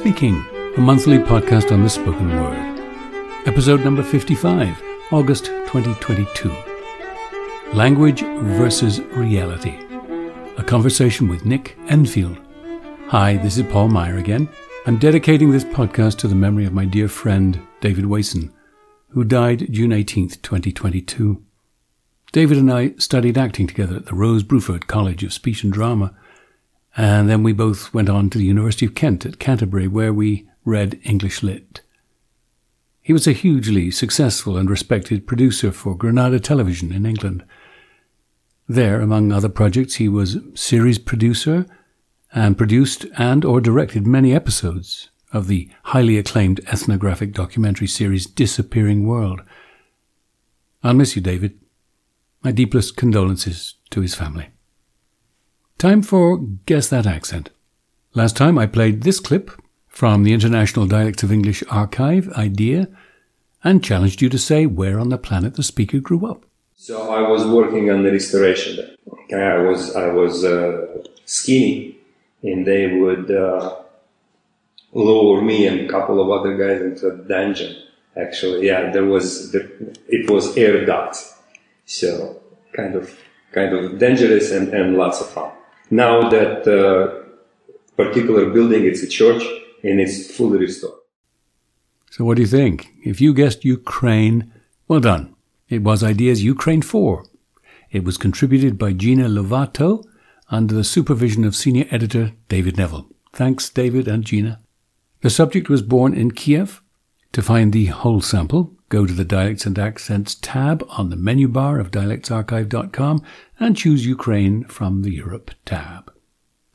Speaking, a monthly podcast on the spoken word. Episode number 55, August 2022. Language versus Reality. A conversation with Nick Enfield. Hi, this is Paul Meier again. I'm dedicating this podcast to the memory of my dear friend, David Wason, who died June 18th, 2022. David and I studied acting together at the Rose Bruford College of Speech and Drama and then we both went on to the University of Kent at Canterbury, where we read English Lit. He was a hugely successful and respected producer for Granada Television in England. There, among other projects, he was series producer and produced and or directed many episodes of the highly acclaimed ethnographic documentary series Disappearing World. I'll miss you, David. My deepest condolences to his family. Time for Guess That Accent. Last time I played this clip from the International Dialects of English Archive IDEA and challenged you to say where on the planet the speaker grew up. So I was working on the restoration there. Okay, I was I was uh, skinny, and they would uh, lower me and a couple of other guys into a dungeon. Actually, yeah, there was the, it was air ducts, so kind of kind of dangerous and, and lots of fun. Now that uh, particular building, it's a church and it's fully restored. So what do you think? If you guessed Ukraine, well done. It was Ideas Ukraine 4. It was contributed by Gina Lovato under the supervision of senior editor David Neville. Thanks, David and Gina. The subject was born in Kiev. To find the whole sample, go to the Dialects and Accents tab on the menu bar of dialectsarchive.com and choose Ukraine from the Europe tab.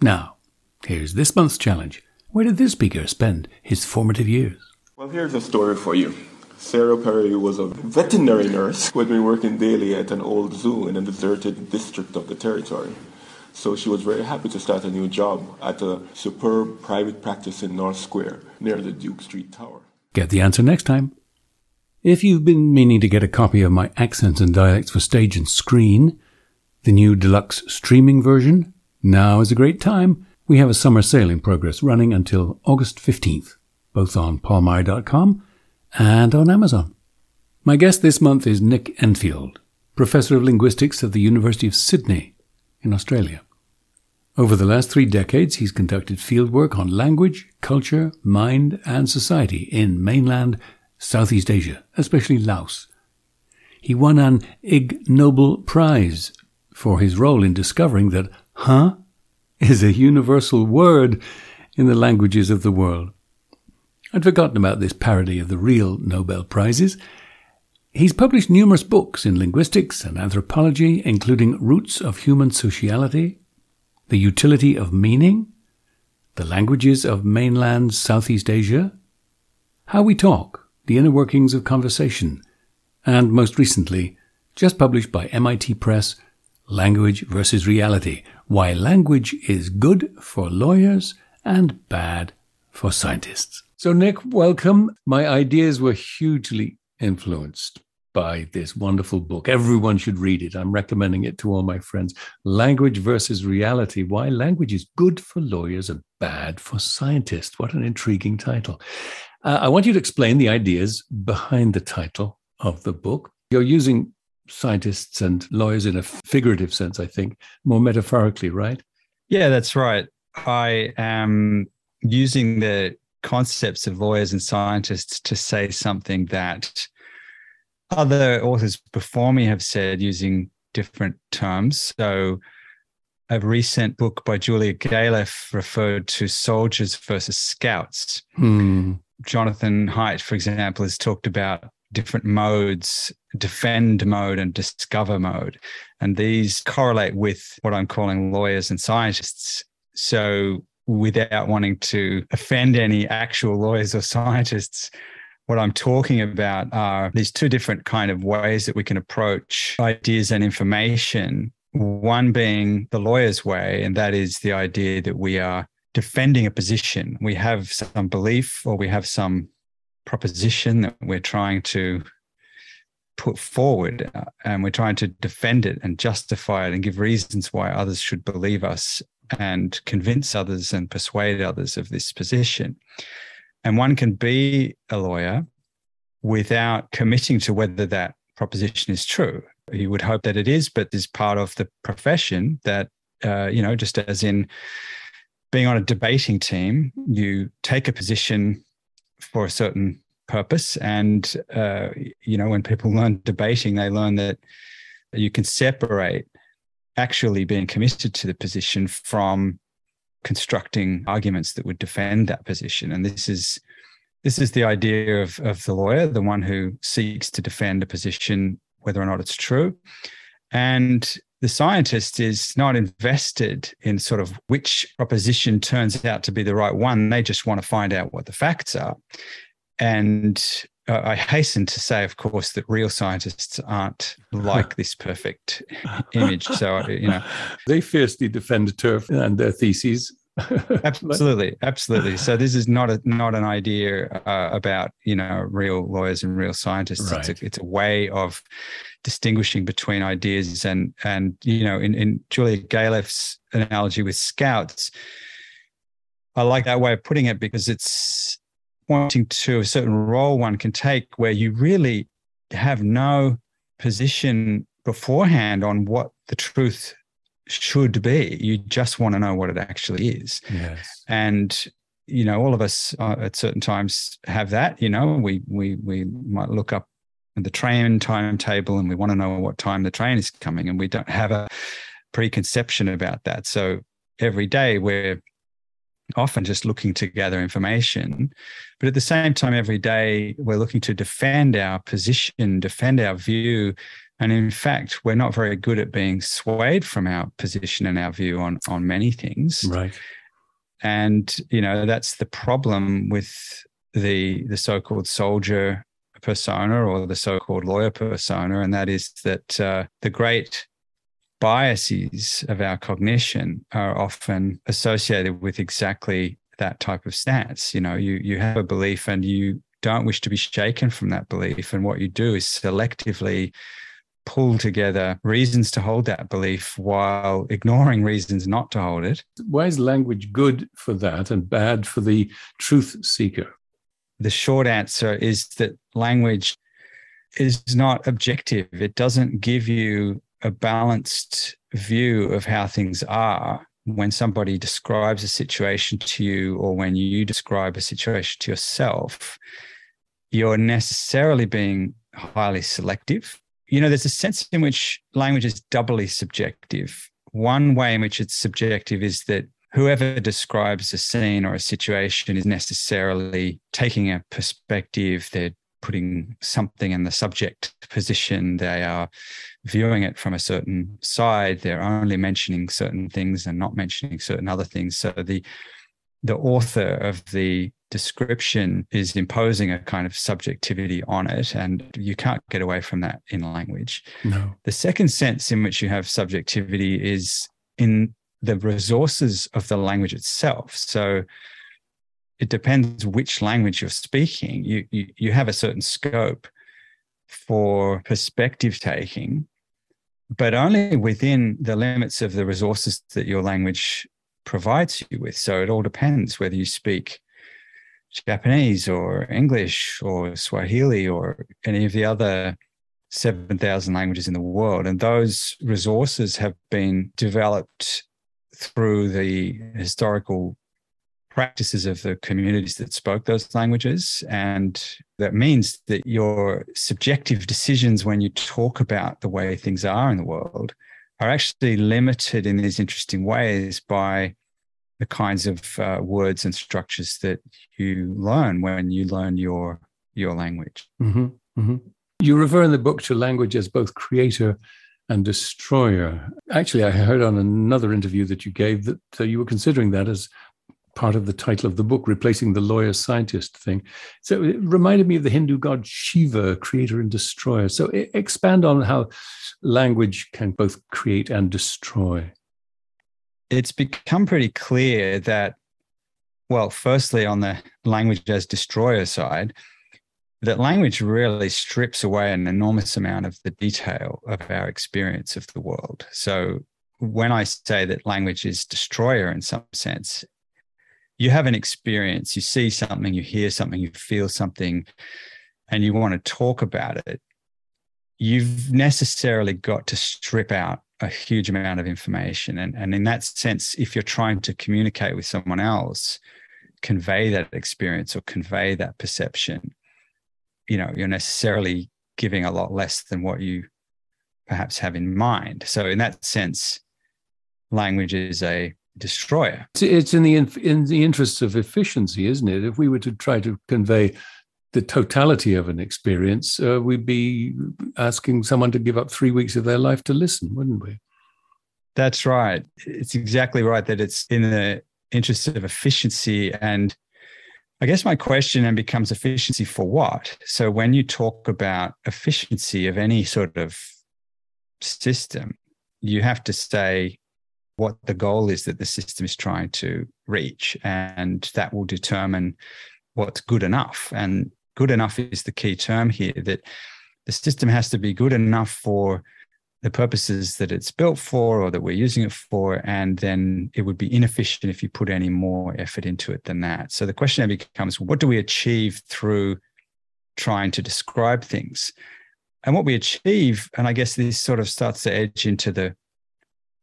Now, here's this month's challenge. Where did this speaker spend his formative years? Well, here's a story for you. Sarah Perry was a veterinary nurse who had been working daily at an old zoo in a deserted district of the territory. So she was very happy to start a new job at a superb private practice in North Square near the Duke Street Tower. Get the answer next time. If you've been meaning to get a copy of my Accents and Dialects for Stage and Screen, the new deluxe streaming version, now is a great time. We have a summer sale in progress running until August 15th, both on paulmeier.com and on Amazon. My guest this month is Nick Enfield, Professor of Linguistics at the University of Sydney in Australia. Over the last three decades, he's conducted fieldwork on language, culture, mind, and society in mainland Southeast Asia, especially Laos. He won an Ig Nobel Prize for his role in discovering that huh is a universal word in the languages of the world. I'd forgotten about this parody of the real Nobel Prizes. He's published numerous books in linguistics and anthropology, including Roots of Human Sociality, The Utility of Meaning, The Languages of Mainland Southeast Asia, How We Talk, The Inner Workings of Conversation, and most recently, just published by MIT Press, Language versus Reality Why Language is Good for Lawyers and Bad for Scientists. So, Nick, welcome. My ideas were hugely influenced by this wonderful book. Everyone should read it. I'm recommending it to all my friends. Language versus Reality Why Language is Good for Lawyers and Bad for Scientists. What an intriguing title. Uh, I want you to explain the ideas behind the title of the book. You're using scientists and lawyers in a figurative sense, I think, more metaphorically, right? Yeah, that's right. I am using the concepts of lawyers and scientists to say something that other authors before me have said using different terms. So, a recent book by Julia Galef referred to soldiers versus scouts. Hmm. Jonathan Haidt, for example, has talked about different modes defend mode and discover mode. And these correlate with what I'm calling lawyers and scientists. So, without wanting to offend any actual lawyers or scientists, what I'm talking about are these two different kind of ways that we can approach ideas and information. One being the lawyer's way, and that is the idea that we are defending a position. We have some belief or we have some proposition that we're trying to put forward uh, and we're trying to defend it and justify it and give reasons why others should believe us and convince others and persuade others of this position. And one can be a lawyer without committing to whether that proposition is true. You would hope that it is, but is part of the profession that, uh, you know, just as in being on a debating team, you take a position for a certain purpose. And, uh, you know, when people learn debating, they learn that you can separate actually being committed to the position from constructing arguments that would defend that position. And this is this is the idea of, of the lawyer, the one who seeks to defend a position, whether or not it's true. And the scientist is not invested in sort of which proposition turns out to be the right one. They just want to find out what the facts are. And uh, I hasten to say, of course, that real scientists aren't like this perfect image. So, you know, they fiercely defend the turf and their theses. absolutely, absolutely. So this is not a not an idea uh, about you know real lawyers and real scientists. Right. It's a it's a way of distinguishing between ideas and and you know in in Julia Galef's analogy with scouts, I like that way of putting it because it's pointing to a certain role one can take where you really have no position beforehand on what the truth should be. You just want to know what it actually is. Yes. And you know, all of us uh, at certain times have that. You know, we we we might look up the train timetable and we want to know what time the train is coming, and we don't have a preconception about that. So every day we're often just looking to gather information. But at the same time, every day we're looking to defend our position, defend our view. And in fact, we're not very good at being swayed from our position and our view on, on many things. Right. And, you know, that's the problem with the the so-called soldier persona or the so-called lawyer persona. And that is that uh, the great biases of our cognition are often associated with exactly that type of stance. You know, you you have a belief and you don't wish to be shaken from that belief. And what you do is selectively pull together reasons to hold that belief while ignoring reasons not to hold it. Why is language good for that and bad for the truth seeker? The short answer is that language is not objective. It doesn't give you a balanced view of how things are when somebody describes a situation to you or when you describe a situation to yourself, you're necessarily being highly selective. You know, there's a sense in which language is doubly subjective. One way in which it's subjective is that whoever describes a scene or a situation is necessarily taking a perspective, they're putting something in the subject position. They are viewing it from a certain side. They're only mentioning certain things and not mentioning certain other things. So the the author of the description is imposing a kind of subjectivity on it, and you can't get away from that in language. No. The second sense in which you have subjectivity is in the resources of the language itself. So it depends which language you're speaking. You, you, you have a certain scope for perspective taking, but only within the limits of the resources that your language provides you with. So it all depends whether you speak Japanese or English or Swahili or any of the other 7,000 languages in the world. And those resources have been developed through the historical practices of the communities that spoke those languages. And that means that your subjective decisions when you talk about the way things are in the world are actually limited in these interesting ways by the kinds of uh, words and structures that you learn when you learn your your language. Mm-hmm, mm-hmm. You refer in the book to language as both creator and destroyer. Actually, I heard on another interview that you gave that uh, you were considering that as part of the title of the book, replacing the lawyer scientist thing. So it reminded me of the Hindu god Shiva, creator and destroyer. So expand on how language can both create and destroy. It's become pretty clear that, well, firstly, on the language as destroyer side, that language really strips away an enormous amount of the detail of our experience of the world. So when I say that language is destroyer in some sense, you have an experience, you see something, you hear something, you feel something, and you want to talk about it. You've necessarily got to strip out a huge amount of information. And, and in that sense, if you're trying to communicate with someone else, convey that experience or convey that perception, you know, you're necessarily giving a lot less than what you perhaps have in mind. So in that sense, language is a destroyer. It's in the in the interests of efficiency, isn't it? If we were to try to convey the totality of an experience, uh, we'd be asking someone to give up three weeks of their life to listen, wouldn't we? That's right. It's exactly right that it's in the interest of efficiency. And I guess my question then becomes efficiency for what? So when you talk about efficiency of any sort of system, you have to say what the goal is that the system is trying to reach. And that will determine what's good enough. And good enough is the key term here that the system has to be good enough for the purposes that it's built for or that we're using it for. And then it would be inefficient if you put any more effort into it than that. So the question then becomes what do we achieve through trying to describe things? And what we achieve, and I guess this sort of starts to edge into the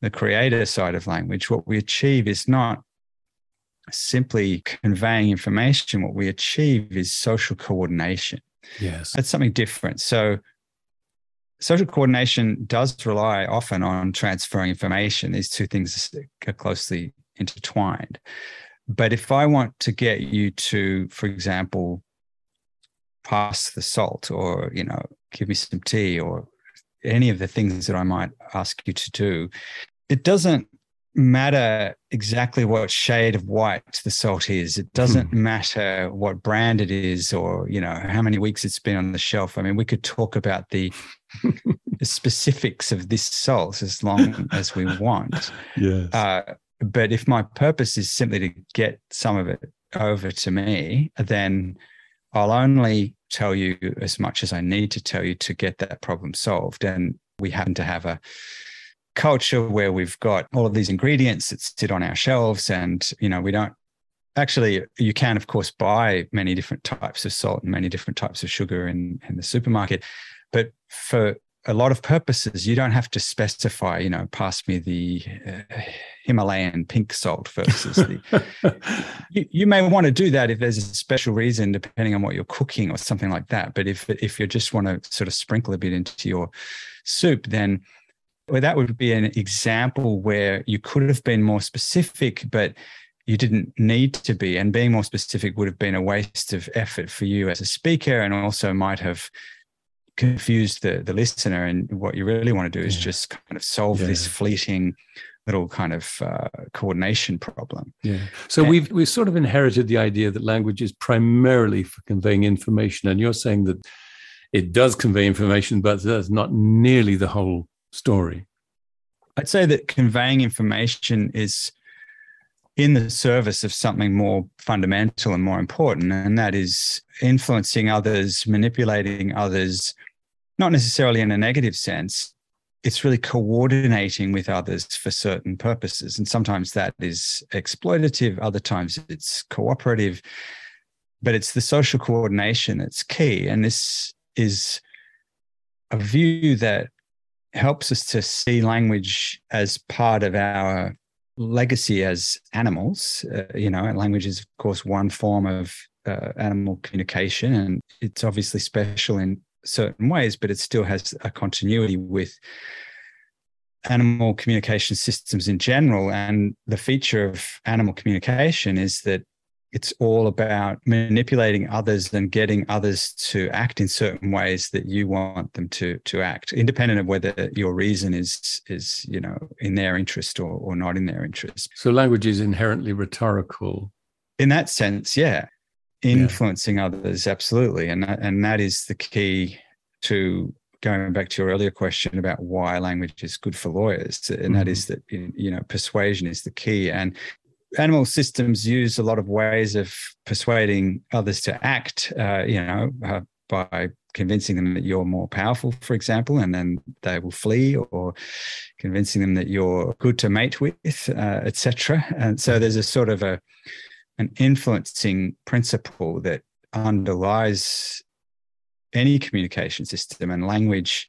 the creator side of language, what we achieve is not simply conveying information, what we achieve is social coordination. Yes. That's something different. So, social coordination does rely often on transferring information. These two things are closely intertwined. But if I want to get you to, for example, pass the salt or, you know, give me some tea or any of the things that I might ask you to do, it doesn't matter exactly what shade of white the salt is. It doesn't hmm. matter what brand it is or, you know, how many weeks it's been on the shelf. I mean, we could talk about the, the specifics of this salt as long as we want. Yes. Uh, but if my purpose is simply to get some of it over to me, then I'll only tell you as much as I need to tell you to get that problem solved. And we happen to have a culture where we've got all of these ingredients that sit on our shelves and you know we don't actually you can of course buy many different types of salt and many different types of sugar in, in the supermarket. But for a lot of purposes you don't have to specify you know pass me the uh, himalayan pink salt versus the you, you may want to do that if there's a special reason depending on what you're cooking or something like that. But if if you just want to sort of sprinkle a bit into your soup then well, that would be an example where you could have been more specific, but you didn't need to be. And being more specific would have been a waste of effort for you as a speaker and also might have confused the, the listener. And what you really want to do is yeah. just kind of solve yeah. this fleeting little kind of uh, coordination problem. Yeah. So and, we've we've sort of inherited the idea that language is primarily for conveying information, and you're saying that it does convey information, but that's not nearly the whole story? I'd say that conveying information is in the service of something more fundamental and more important, and that is influencing others, manipulating others, not necessarily in a negative sense. It's really coordinating with others for certain purposes. And sometimes that is exploitative, other times it's cooperative, but it's the social coordination that's key. And this is a view that helps us to see language as part of our legacy as animals. Uh, you know, language is, of course, one form of uh, animal communication, and it's obviously special in certain ways, but it still has a continuity with animal communication systems in general. And the feature of animal communication is that it's all about manipulating others and getting others to act in certain ways that you want them to to act independent of whether your reason is is you know in their interest or, or not in their interest. So language is inherently rhetorical. In that sense yeah. Influencing yeah. others absolutely. And that, and that is the key to going back to your earlier question about why language is good for lawyers. And mm-hmm. that is that you know persuasion is the key. And animal systems use a lot of ways of persuading others to act, uh, you know, uh, by convincing them that you're more powerful, for example, and then they will flee, or convincing them that you're good to mate with, uh, etc. And so there's a sort of a an influencing principle that underlies any communication system, and language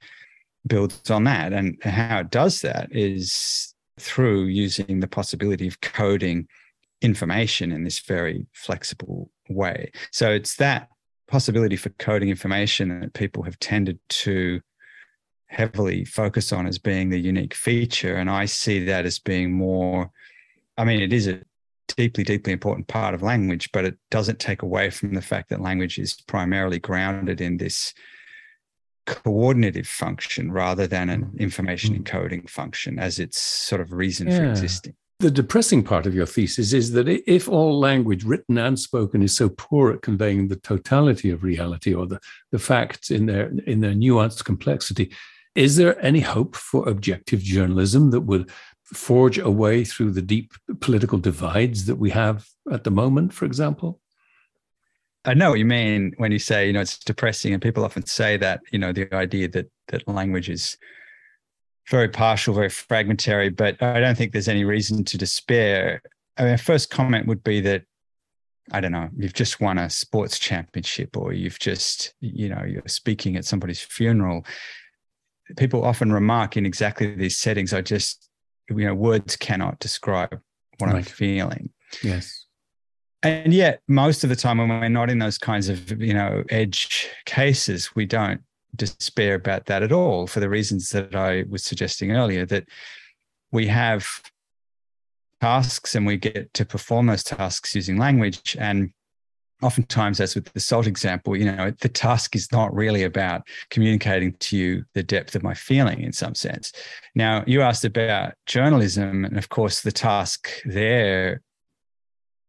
builds on that. And how it does that is through using the possibility of coding information in this very flexible way. So it's that possibility for coding information that people have tended to heavily focus on as being the unique feature. And I see that as being more, I mean, it is a deeply, deeply important part of language, but it doesn't take away from the fact that language is primarily grounded in this coordinative function rather than an mm. information mm. encoding function as its sort of reason yeah. for existing. The depressing part of your thesis is that if all language, written and spoken, is so poor at conveying the totality of reality or the, the facts in their in their nuanced complexity, is there any hope for objective journalism that would forge a way through the deep political divides that we have at the moment, for example? I know what you mean when you say, you know, it's depressing, and people often say that, you know, the idea that that language is very partial, very fragmentary, but I don't think there's any reason to despair. I mean, first comment would be that I don't know, you've just won a sports championship, or you've just, you know, you're speaking at somebody's funeral. People often remark in exactly these settings, I just, you know, words cannot describe what right. I'm feeling. Yes and yet most of the time when we're not in those kinds of you know edge cases we don't despair about that at all for the reasons that i was suggesting earlier that we have tasks and we get to perform those tasks using language. And oftentimes as with the salt example you know the task is not really about communicating to you the depth of my feeling in some sense. Now you asked about journalism and of course the task there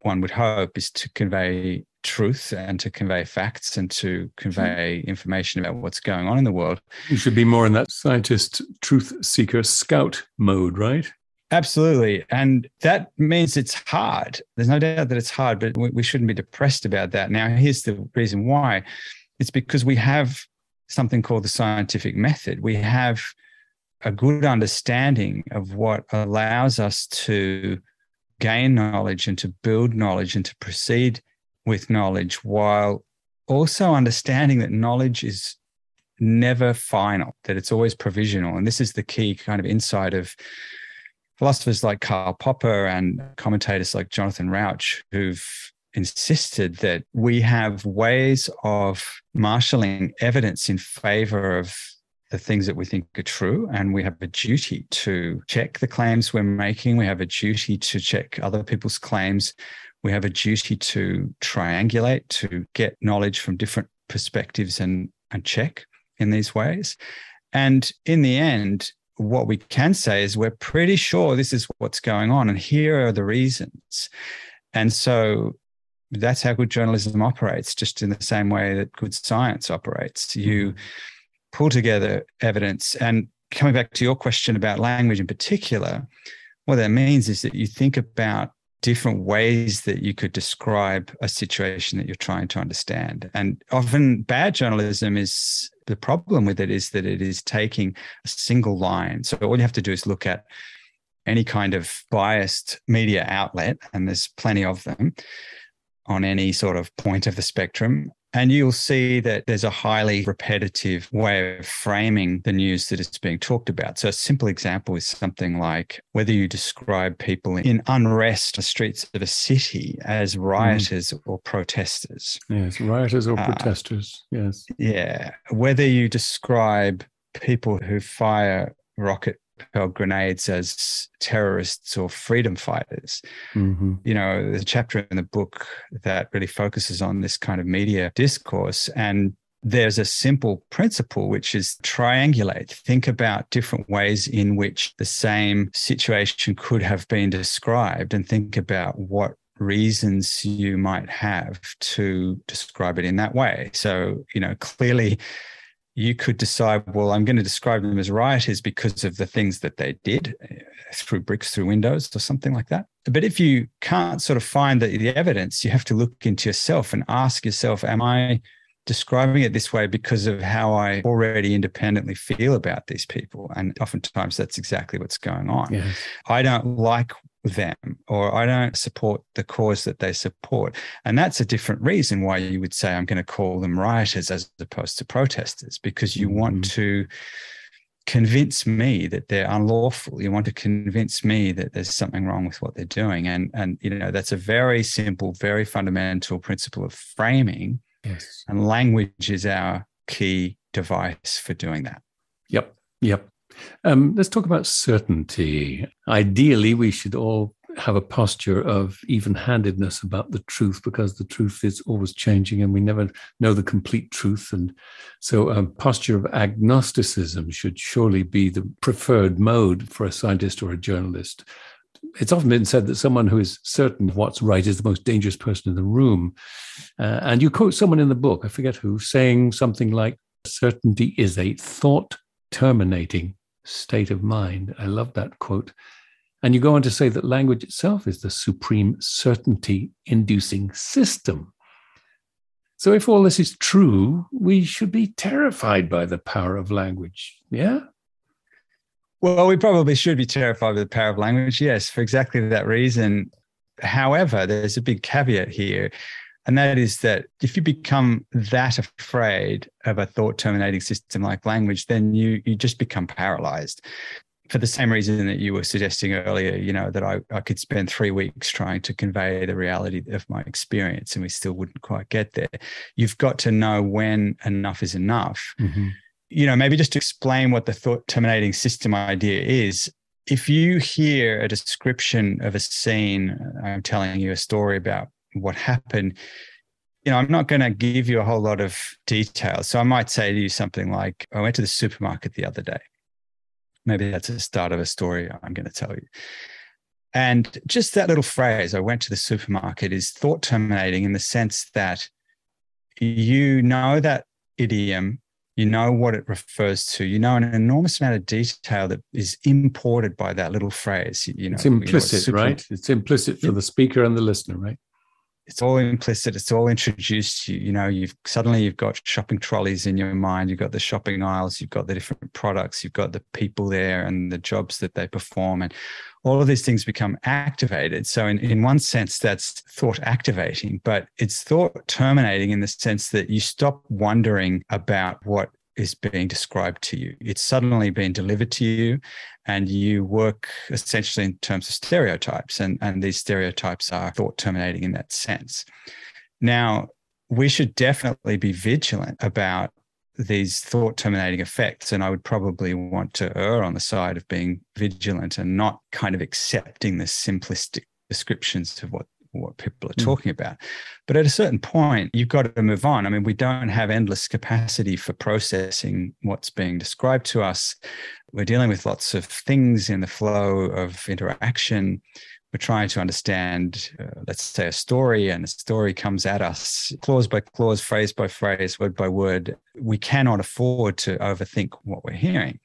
one would hope is to convey truth and to convey facts and to convey information about what's going on in the world. You should be more in that scientist, truth seeker, scout mode, right? Absolutely. And that means it's hard. There's no doubt that it's hard, but we shouldn't be depressed about that. Now, here's the reason why it's because we have something called the scientific method. We have a good understanding of what allows us to gain knowledge and to build knowledge and to proceed with knowledge while also understanding that knowledge is never final, that it's always provisional. And this is the key kind of insight of philosophers like Karl Popper and commentators like Jonathan Rauch, who've insisted that we have ways of marshalling evidence in favor of the things that we think are true. And we have a duty to check the claims we're making. We have a duty to check other people's claims. We have a duty to triangulate, to get knowledge from different perspectives and, and check in these ways. And in the end, what we can say is we're pretty sure this is what's going on, and here are the reasons. And so that's how good journalism operates, just in the same way that good science operates. You mm-hmm pull together evidence. And coming back to your question about language in particular, what that means is that you think about different ways that you could describe a situation that you're trying to understand. And often bad journalism is the problem with it is that it is taking a single line. So all you have to do is look at any kind of biased media outlet, and there's plenty of them on any sort of point of the spectrum, and you'll see that there's a highly repetitive way of framing the news that is being talked about. So, a simple example is something like whether you describe people in unrest, the streets of a city, as hmm. rioters mm. or protesters. Yes, rioters or uh, protesters. Yes. Yeah. Whether you describe people who fire rocket propelled grenades as terrorists or freedom fighters. Mm-hmm. You know, there's a chapter in the book that really focuses on this kind of media discourse. And there's a simple principle, which is triangulate. Think about different ways in which the same situation could have been described and think about what reasons you might have to describe it in that way. So, you know, clearly you could decide, well, I'm going to describe them as rioters because of the things that they did uh, through bricks through windows or something like that. But if you can't sort of find the, the evidence, you have to look into yourself and ask yourself, am I describing it this way because of how I already independently feel about these people. And oftentimes that's exactly what's going on. Yes. I don't like them or I don't support the cause that they support. And that's a different reason why you would say I'm going to call them rioters as opposed to protesters, because you mm-hmm. want to convince me that they're unlawful. You want to convince me that there's something wrong with what they're doing. And and you know, that's a very simple, very fundamental principle of framing. Yes. And language is our key device for doing that. Yep. Yep. Um, let's talk about certainty. Ideally, we should all have a posture of even handedness about the truth because the truth is always changing and we never know the complete truth. And so, a posture of agnosticism should surely be the preferred mode for a scientist or a journalist. It's often been said that someone who is certain of what's right is the most dangerous person in the room. Uh, and you quote someone in the book, I forget who, saying something like, Certainty is a thought terminating state of mind. I love that quote. And you go on to say that language itself is the supreme certainty inducing system. So, if all this is true, we should be terrified by the power of language. Yeah? Well, we probably should be terrified of the power of language, yes, for exactly that reason. However, there's a big caveat here. And that is that if you become that afraid of a thought terminating system like language, then you you just become paralyzed. For the same reason that you were suggesting earlier, you know, that I, I could spend three weeks trying to convey the reality of my experience and we still wouldn't quite get there. You've got to know when enough is enough. Mm-hmm. You know, maybe just to explain what the thought terminating system idea is, if you hear a description of a scene, I'm telling you a story about what happened you know, I'm not going to give you a whole lot of details. So I might say to you something like, I went to the supermarket the other day. Maybe that's the start of a story I'm going to tell you. And just that little phrase, I went to the supermarket, is thought terminating in the sense that you know that idiom, you know what it refers to, you know an enormous amount of detail that is imported by that little phrase. You know, it's implicit, you know, super- right? It's implicit for the speaker and the listener, right? It's all implicit it's all introduced you you know you've suddenly you've got shopping trolleys in your mind you've got the shopping aisles you've got the different products you've got the people there and the jobs that they perform and all of these things become activated. So in, in one sense that's thought activating but it's thought terminating in the sense that you stop wondering about what is being described to you. It's suddenly being delivered to you, and you work essentially in terms of stereotypes, and, and these stereotypes are thought terminating in that sense. Now, we should definitely be vigilant about these thought terminating effects. And I would probably want to err on the side of being vigilant and not kind of accepting the simplistic descriptions of what what people are hmm. talking about. But at a certain point, you've got to move on. I mean, we don't have endless capacity for processing what's being described to us. We're dealing with lots of things in the flow of interaction. We're trying to understand, uh, let's say, a story, and a story comes at us clause by clause, phrase by phrase, word by word. We cannot afford to overthink what we're hearing.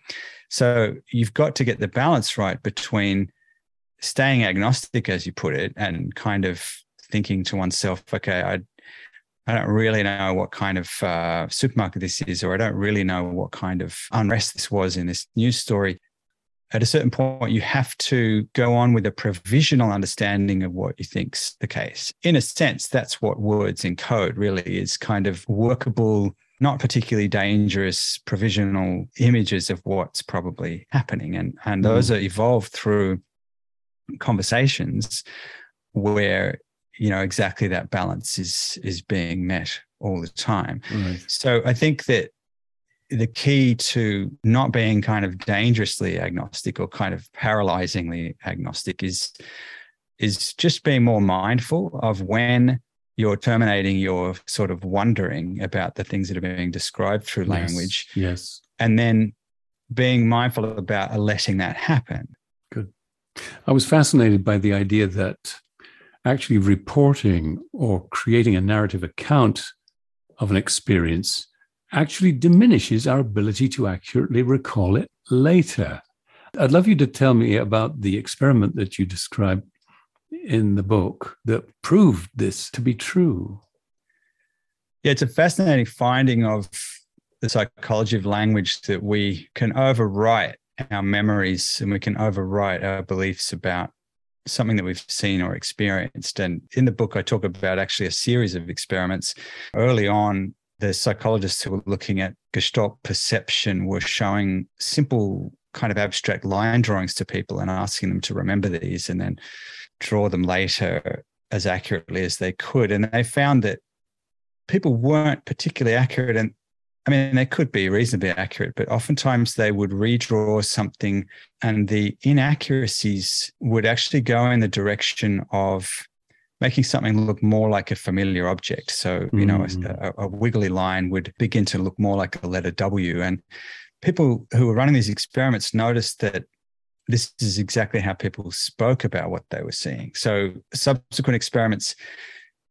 So you've got to get the balance right between staying agnostic, as you put it, and kind of thinking to oneself, okay, I I don't really know what kind of uh, supermarket this is, or I don't really know what kind of unrest this was in this news story. At a certain point, you have to go on with a provisional understanding of what you think's the case. In a sense, that's what words encode really is kind of workable, not particularly dangerous provisional images of what's probably happening. And, and those mm. are evolved through conversations where you know exactly that balance is is being met all the time right. so i think that the key to not being kind of dangerously agnostic or kind of paralyzingly agnostic is is just being more mindful of when you're terminating your sort of wondering about the things that are being described through language yes, yes. and then being mindful about letting that happen I was fascinated by the idea that actually reporting or creating a narrative account of an experience actually diminishes our ability to accurately recall it later. I'd love you to tell me about the experiment that you described in the book that proved this to be true. Yeah, it's a fascinating finding of the psychology of language that we can overwrite our memories and we can overwrite our beliefs about something that we've seen or experienced. And in the book, I talk about actually a series of experiments. Early on, the psychologists who were looking at Gestalt perception were showing simple kind of abstract line drawings to people and asking them to remember these and then draw them later as accurately as they could. And they found that people weren't particularly accurate. And I mean, they could be reasonably accurate, but oftentimes they would redraw something and the inaccuracies would actually go in the direction of making something look more like a familiar object. So, you know, mm. a, a, wiggly line would begin to look more like a letter W. And people who were running these experiments noticed that this is exactly how people spoke about what they were seeing. So, subsequent experiments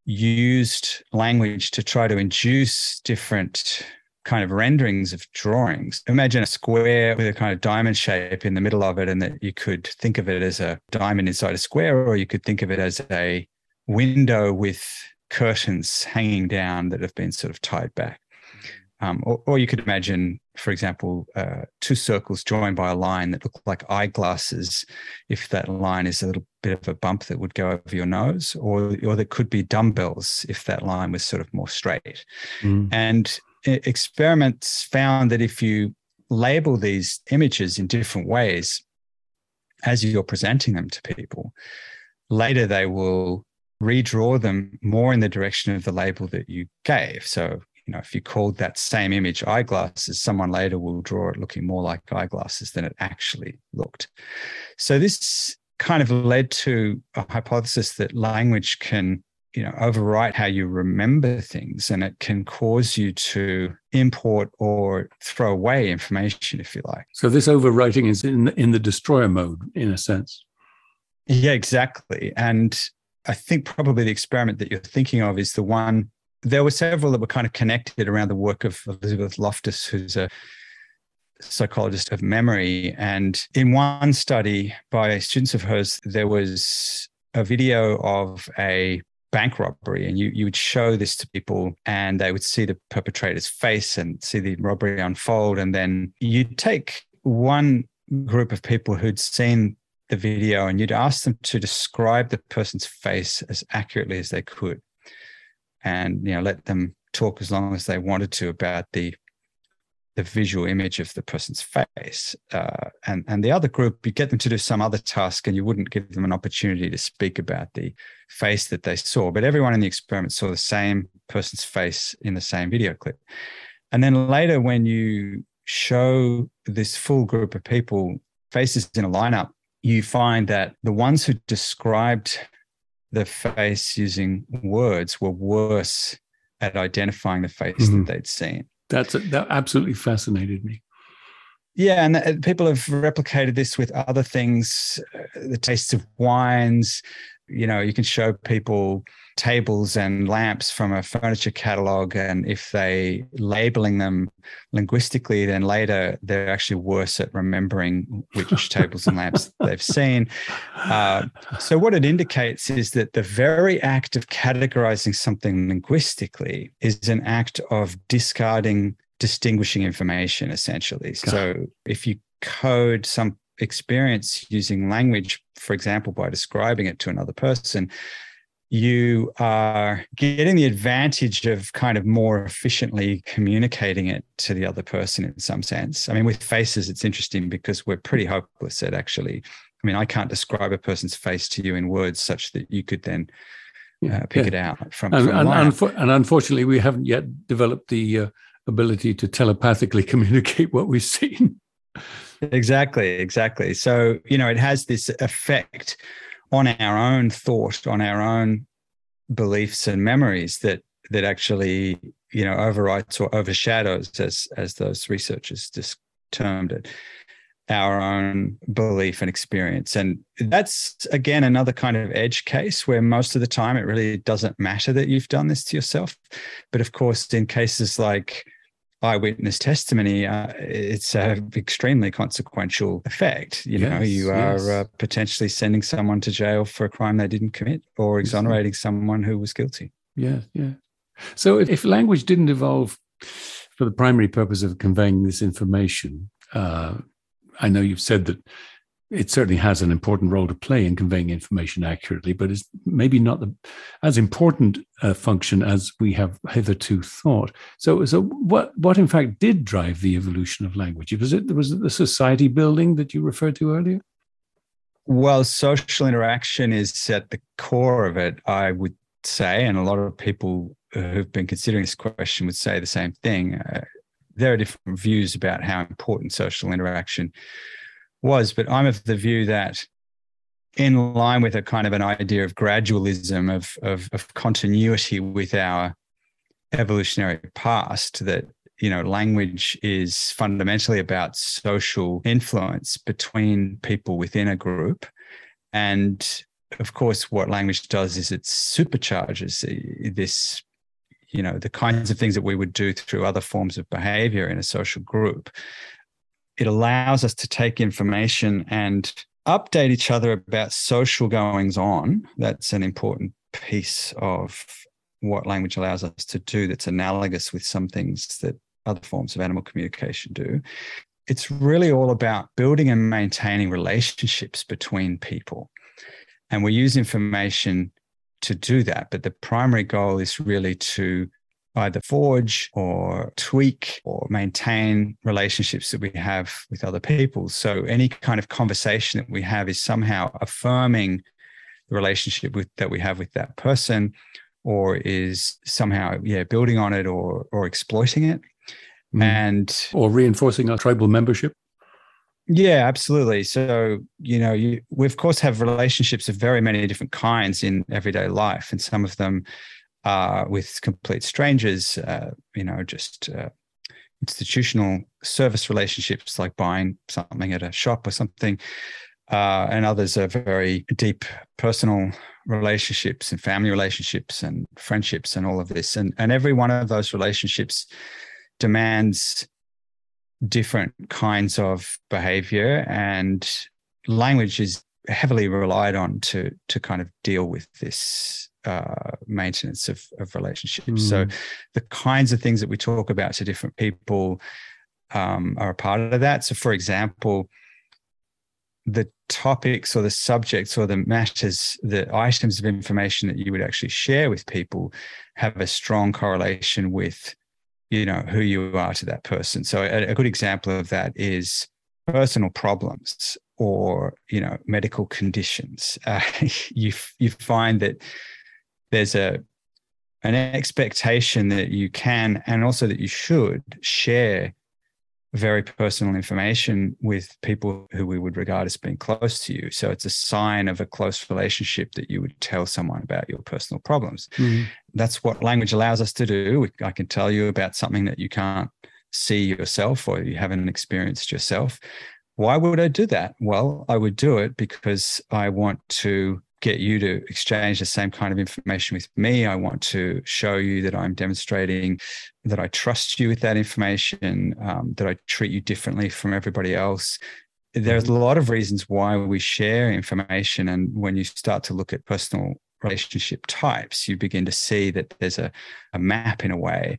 used language to try to induce different kind of renderings of drawings. Imagine a square with a kind of diamond shape in the middle of it, and that you could think of it as a diamond inside a square, or you could think of it as a window with curtains hanging down that have been sort of tied back. Um, or, or, you could imagine, for example, uh, two circles joined by a line that look like eyeglasses. If that line is a little bit of a bump that would go over your nose, or or there could be dumbbells if that line was sort of more straight. Mm. And experiments found that if you label these images in different ways as you're presenting them to people, later they will redraw them more in the direction of the label that you gave. So you know, if you called that same image eyeglasses, someone later will draw it looking more like eyeglasses than it actually looked. So this kind of led to a hypothesis that language can, you know, overwrite how you remember things and it can cause you to import or throw away information, if you like. So this overwriting is in in the destroyer mode, in a sense. Yeah, exactly. And I think probably the experiment that you're thinking of is the one there were several that were kind of connected around the work of Elizabeth Loftus, who's a psychologist of memory. And in one study by students of hers, there was a video of a bank robbery and you, you would show this to people and they would see the perpetrator's face and see the robbery unfold. And then you'd take one group of people who'd seen the video and you'd ask them to describe the person's face as accurately as they could and you know let them talk as long as they wanted to about the the visual image of the person's face. Uh, and and the other group, you get them to do some other task, and you wouldn't give them an opportunity to speak about the face that they saw. But everyone in the experiment saw the same person's face in the same video clip. And then later, when you show this full group of people faces in a lineup, you find that the ones who described the face using words were worse at identifying the face mm-hmm. that they'd seen. That's that absolutely fascinated me. Yeah, and uh, people have replicated this with other things, uh, the tastes of wines. You know, you can show people tables and lamps from a furniture catalog and if they labeling them linguistically then later they're actually worse at remembering which tables and lamps they've seen uh, so what it indicates is that the very act of categorizing something linguistically is an act of discarding distinguishing information essentially God. so if you code some experience using language for example by describing it to another person you are getting the advantage of kind of more efficiently communicating it to the other person in some sense. I mean, with faces, it's interesting because we're pretty hopeless at actually. I mean, I can't describe a person's face to you in words such that you could then uh, pick yeah. it out from. And, from and, unfo- and, unfortunately, we haven't yet developed the uh, ability to telepathically communicate what we've seen. Exactly, exactly. So you know, it has this effect on our own thought, on our own beliefs and memories that that actually you know overwrites or overshadows, as as those researchers just termed it, our own belief and experience. And that's again another kind of edge case where most of the time it really doesn't matter that you've done this to yourself, but of course in cases like eyewitness testimony, uh, it's an extremely consequential effect. You yes, know, you are uh, potentially sending someone to jail for a crime they didn't commit or exonerating someone who was guilty. Yeah, yeah. So if, if language didn't evolve for the primary purpose of conveying this information, uh, I know you've said that it certainly has an important role to play in conveying information accurately, but it's maybe not the, as important a function as we have hitherto thought. So, so what, what in fact did drive the evolution of language? Was it, was it the society building that you referred to earlier? Well, social interaction is at the core of it, I would say, and a lot of people who've been considering this question would say the same thing. Uh, there are different views about how important social interaction was, but I'm of the view that in line with a kind of an idea of gradualism of, of, of continuity with our evolutionary past that you know language is fundamentally about social influence between people within a group. And of course what language does is it supercharges this you know the kinds of things that we would do through other forms of behavior in a social group it allows us to take information and update each other about social goings on. That's an important piece of what language allows us to do that's analogous with some things that other forms of animal communication do. It's really all about building and maintaining relationships between people. And we use information to do that. But the primary goal is really to either forge or tweak or maintain relationships that we have with other people. So any kind of conversation that we have is somehow affirming the relationship with that we have with that person or is somehow yeah building on it or or exploiting it mm. and or reinforcing our tribal membership yeah absolutely so you know you we of course have relationships of very many different kinds in everyday life and some of them uh, with complete strangers, uh, you know, just uh, institutional service relationships like buying something at a shop or something. Uh, and others are very deep personal relationships and family relationships and friendships and all of this. And, and every one of those relationships demands different kinds of behavior and language is heavily relied on to to kind of deal with this uh, maintenance of, of relationships. Mm. So the kinds of things that we talk about to different people um, are a part of that. So, for example, the topics or the subjects or the matters, the items of information that you would actually share with people have a strong correlation with, you know, who you are to that person. So a, a good example of that is personal problems or you know medical conditions. Uh, you you find that there's a an expectation that you can and also that you should share very personal information with people who we would regard as being close to you. So it's a sign of a close relationship that you would tell someone about your personal problems. Mm-hmm. That's what language allows us to do. I can tell you about something that you can't see yourself or you haven't experienced yourself. Why would I do that? Well, I would do it because I want to get you to exchange the same kind of information with me. I want to show you that I'm demonstrating that I trust you with that information, um, that I treat you differently from everybody else. There's a lot of reasons why we share information. And when you start to look at personal relationship types, you begin to see that there's a, a map in a way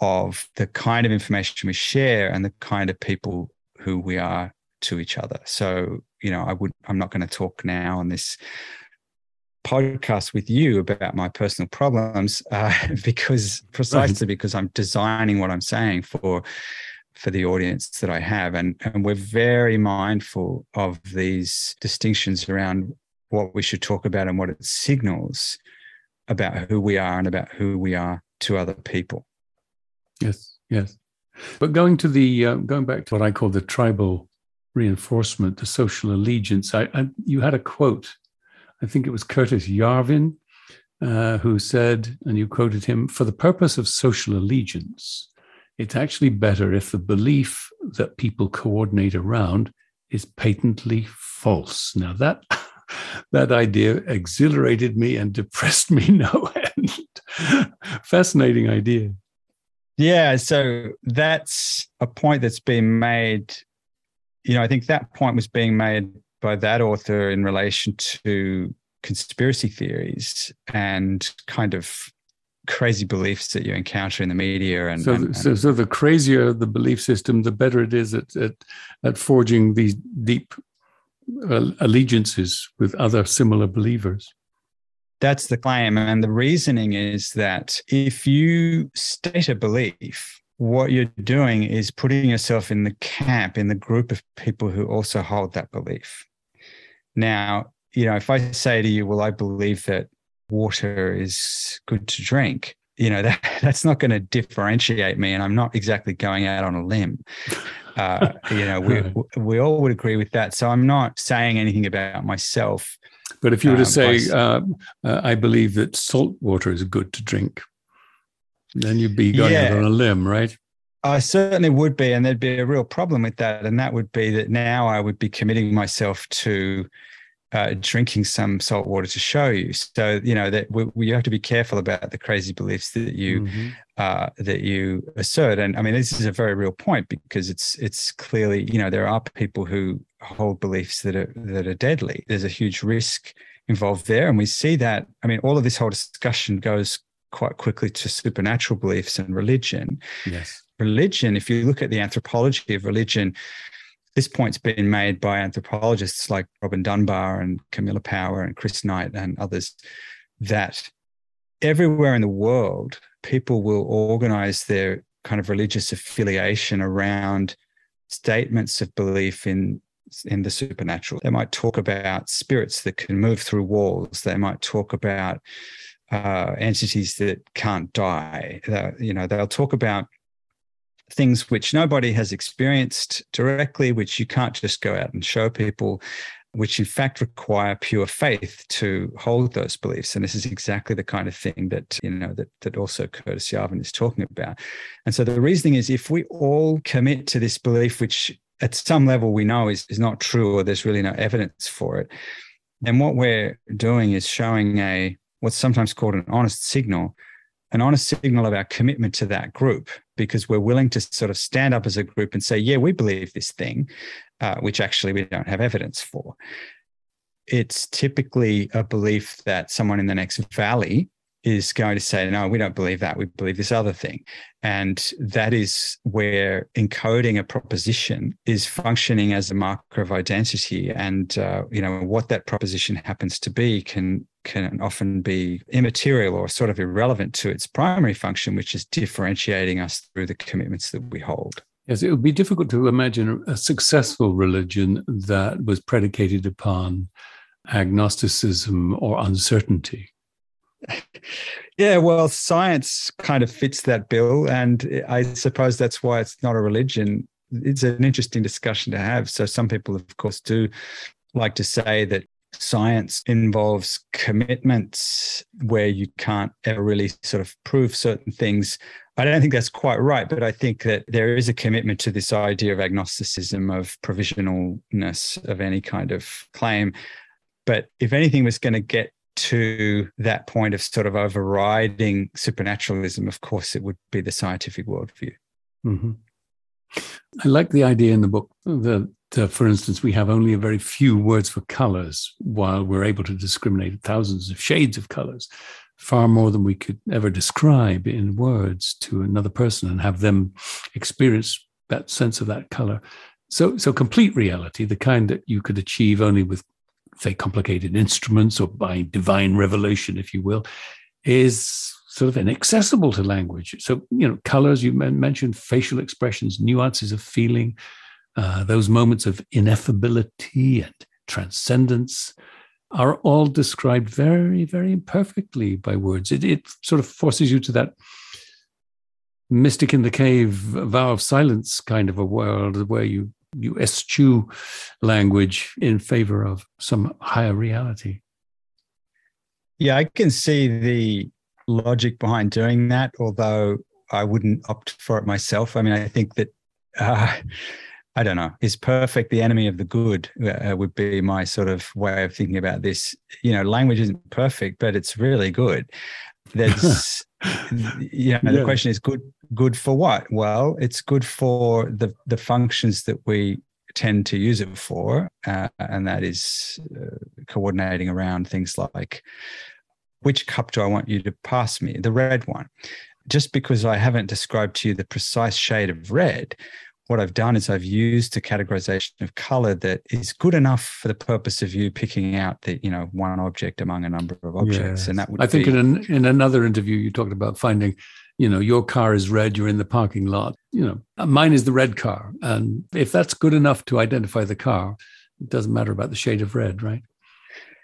of the kind of information we share and the kind of people who we are to each other. So, you know, I would, I'm not going to talk now on this podcast with you about my personal problems uh, because precisely right. because I'm designing what I'm saying for for the audience that I have and and we're very mindful of these distinctions around what we should talk about and what it signals about who we are and about who we are to other people. Yes, yes. But going to the uh, going back to what I call the tribal reinforcement, the social allegiance. I, I you had a quote I think it was Curtis Yarvin, uh, who said, and you quoted him, for the purpose of social allegiance, it's actually better if the belief that people coordinate around is patently false. Now that that idea exhilarated me and depressed me no end. Fascinating idea. Yeah, so that's a point that's been made. You know, I think that point was being made by that author in relation to conspiracy theories and kind of crazy beliefs that you encounter in the media and so, and, so, so the crazier the belief system the better it is at at, at forging these deep uh, allegiances with other similar believers. That's the claim. And the reasoning is that if you state a belief what you're doing is putting yourself in the camp in the group of people who also hold that belief now you know if i say to you well i believe that water is good to drink you know that that's not going to differentiate me and i'm not exactly going out on a limb. Uh, you know we we all would agree with that so i'm not saying anything about myself but if you were to um, say uh, uh, i believe that salt water is good to drink then you'd be going yeah, out on a limb right I certainly would be, and there'd be a real problem with that. And that would be that now I would be committing myself to uh, drinking some salt water to show you. So you know that we, we, you have to be careful about the crazy beliefs that you mm-hmm. uh, that you assert. And I mean, this is a very real point because it's it's clearly you know there are people who hold beliefs that are that are deadly. There's a huge risk involved there, and we see that. I mean, all of this whole discussion goes quite quickly to supernatural beliefs and religion. Yes. Religion, if you look at the anthropology of religion, this point's been made by anthropologists like Robin Dunbar and Camilla Power and Chris Knight and others that everywhere in the world, people will organize their kind of religious affiliation around statements of belief in in the supernatural. They might talk about spirits that can move through walls. They might talk about uh, entities that can't die. You know, they'll talk about things which nobody has experienced directly, which you can't just go out and show people, which in fact require pure faith to hold those beliefs. And this is exactly the kind of thing that, you know, that, that also Curtis Yarvin is talking about. And so the reasoning is if we all commit to this belief, which at some level we know is, is not true or there's really no evidence for it, then what we're doing is showing a what's sometimes called an honest signal an honest signal of our commitment to that group because we're willing to sort of stand up as a group and say, yeah, we believe this thing, uh, which actually we don't have evidence for. It's typically a belief that someone in the next valley is going to say, no, we don't believe that. We believe this other thing. And that is where encoding a proposition is functioning as a marker of identity. And, uh, you know, what that proposition happens to be can can often be immaterial or sort of irrelevant to its primary function, which is differentiating us through the commitments that we hold. Yes, it would be difficult to imagine a successful religion that was predicated upon agnosticism or uncertainty. Yeah, well, science kind of fits that bill. And I suppose that's why it's not a religion. It's an interesting discussion to have. So, some people, of course, do like to say that science involves commitments where you can't ever really sort of prove certain things. I don't think that's quite right, but I think that there is a commitment to this idea of agnosticism, of provisionalness of any kind of claim. But if anything was going to get to that point of sort of overriding supernaturalism, of course, it would be the scientific worldview. Mm-hmm. I like the idea in the book that, uh, for instance, we have only a very few words for colors, while we're able to discriminate thousands of shades of colors, far more than we could ever describe in words to another person and have them experience that sense of that color. So, so complete reality, the kind that you could achieve only with, say, complicated instruments or by divine revelation, if you will, is sort of inaccessible to language. So, you know, colors, you mentioned facial expressions, nuances of feeling, uh, those moments of ineffability and transcendence are all described very, very imperfectly by words. It, it sort of forces you to that mystic in the cave vow of silence kind of a world where you you eschew language in favor of some higher reality. Yeah, I can see the logic behind doing that, although I wouldn't opt for it myself. I mean, I think that, uh, I don't know, is perfect the enemy of the good uh, would be my sort of way of thinking about this. You know, language isn't perfect, but it's really good. There's, yeah. the question is good, good for what? Well, it's good for the, the functions that we tend to use it for, uh, and that is uh, coordinating around things like which cup do I want you to pass me? The red one. Just because I haven't described to you the precise shade of red, what I've done is I've used a categorization of color that is good enough for the purpose of you picking out the, you know, one object among a number of objects. Yes. And that would I think be, in an, in another interview you talked about finding, you know, your car is red, you're in the parking lot. You know, mine is the red car. And if that's good enough to identify the car, it doesn't matter about the shade of red, right?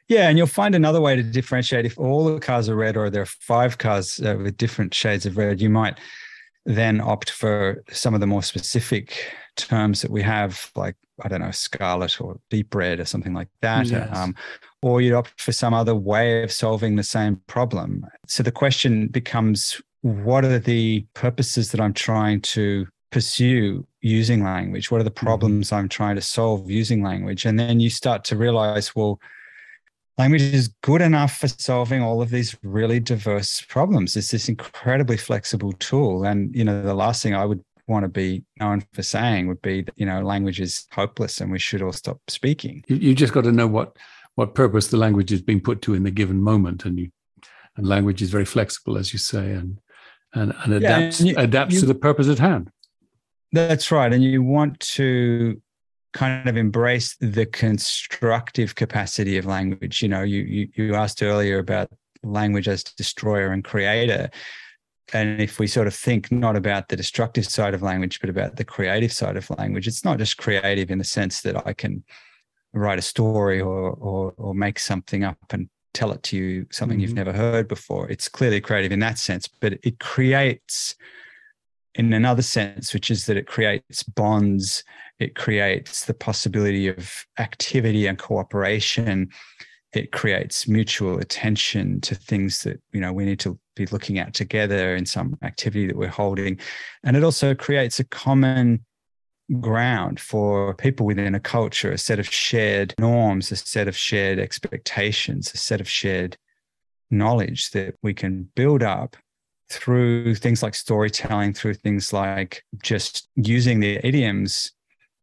Yeah, and you'll find another way to differentiate if all the cars are red or there are five cars uh, with different shades of red. You might then opt for some of the more specific terms that we have, like I don't know, scarlet or deep red or something like that. Yes. Um, or you'd opt for some other way of solving the same problem. So the question becomes what are the purposes that I'm trying to pursue using language? What are the mm-hmm. problems mm-hmm. I'm trying to solve using language? And then you start to realize, well, language is good enough for solving all of these really diverse problems. It's this incredibly flexible tool. And, you know, the last thing I would want to be known for saying would be that, you know, language is hopeless and we should all stop speaking. You, you just got to know what what purpose the language is being put to in the given moment. And you and language is very flexible, as you say, and and, and adapts yeah, and you, adapts you, to the purpose at hand. That's right. And you want to kind of embrace the constructive capacity of language. You know, you, you you asked earlier about language as destroyer and creator. And if we sort of think not about the destructive side of language, but about the creative side of language, it's not just creative in the sense that I can write a story or or, or make something up and tell it to you, something mm-hmm. you've never heard before. It's clearly creative in that sense, but it creates in another sense, which is that it creates bonds it creates the possibility of activity and cooperation. It creates mutual attention to things that you know we need to be looking at together in some activity that we're holding, and it also creates a common ground for people within a culture, a set of shared norms, a set of shared expectations, a set of shared knowledge that we can build up through things like storytelling, through things like just using the idioms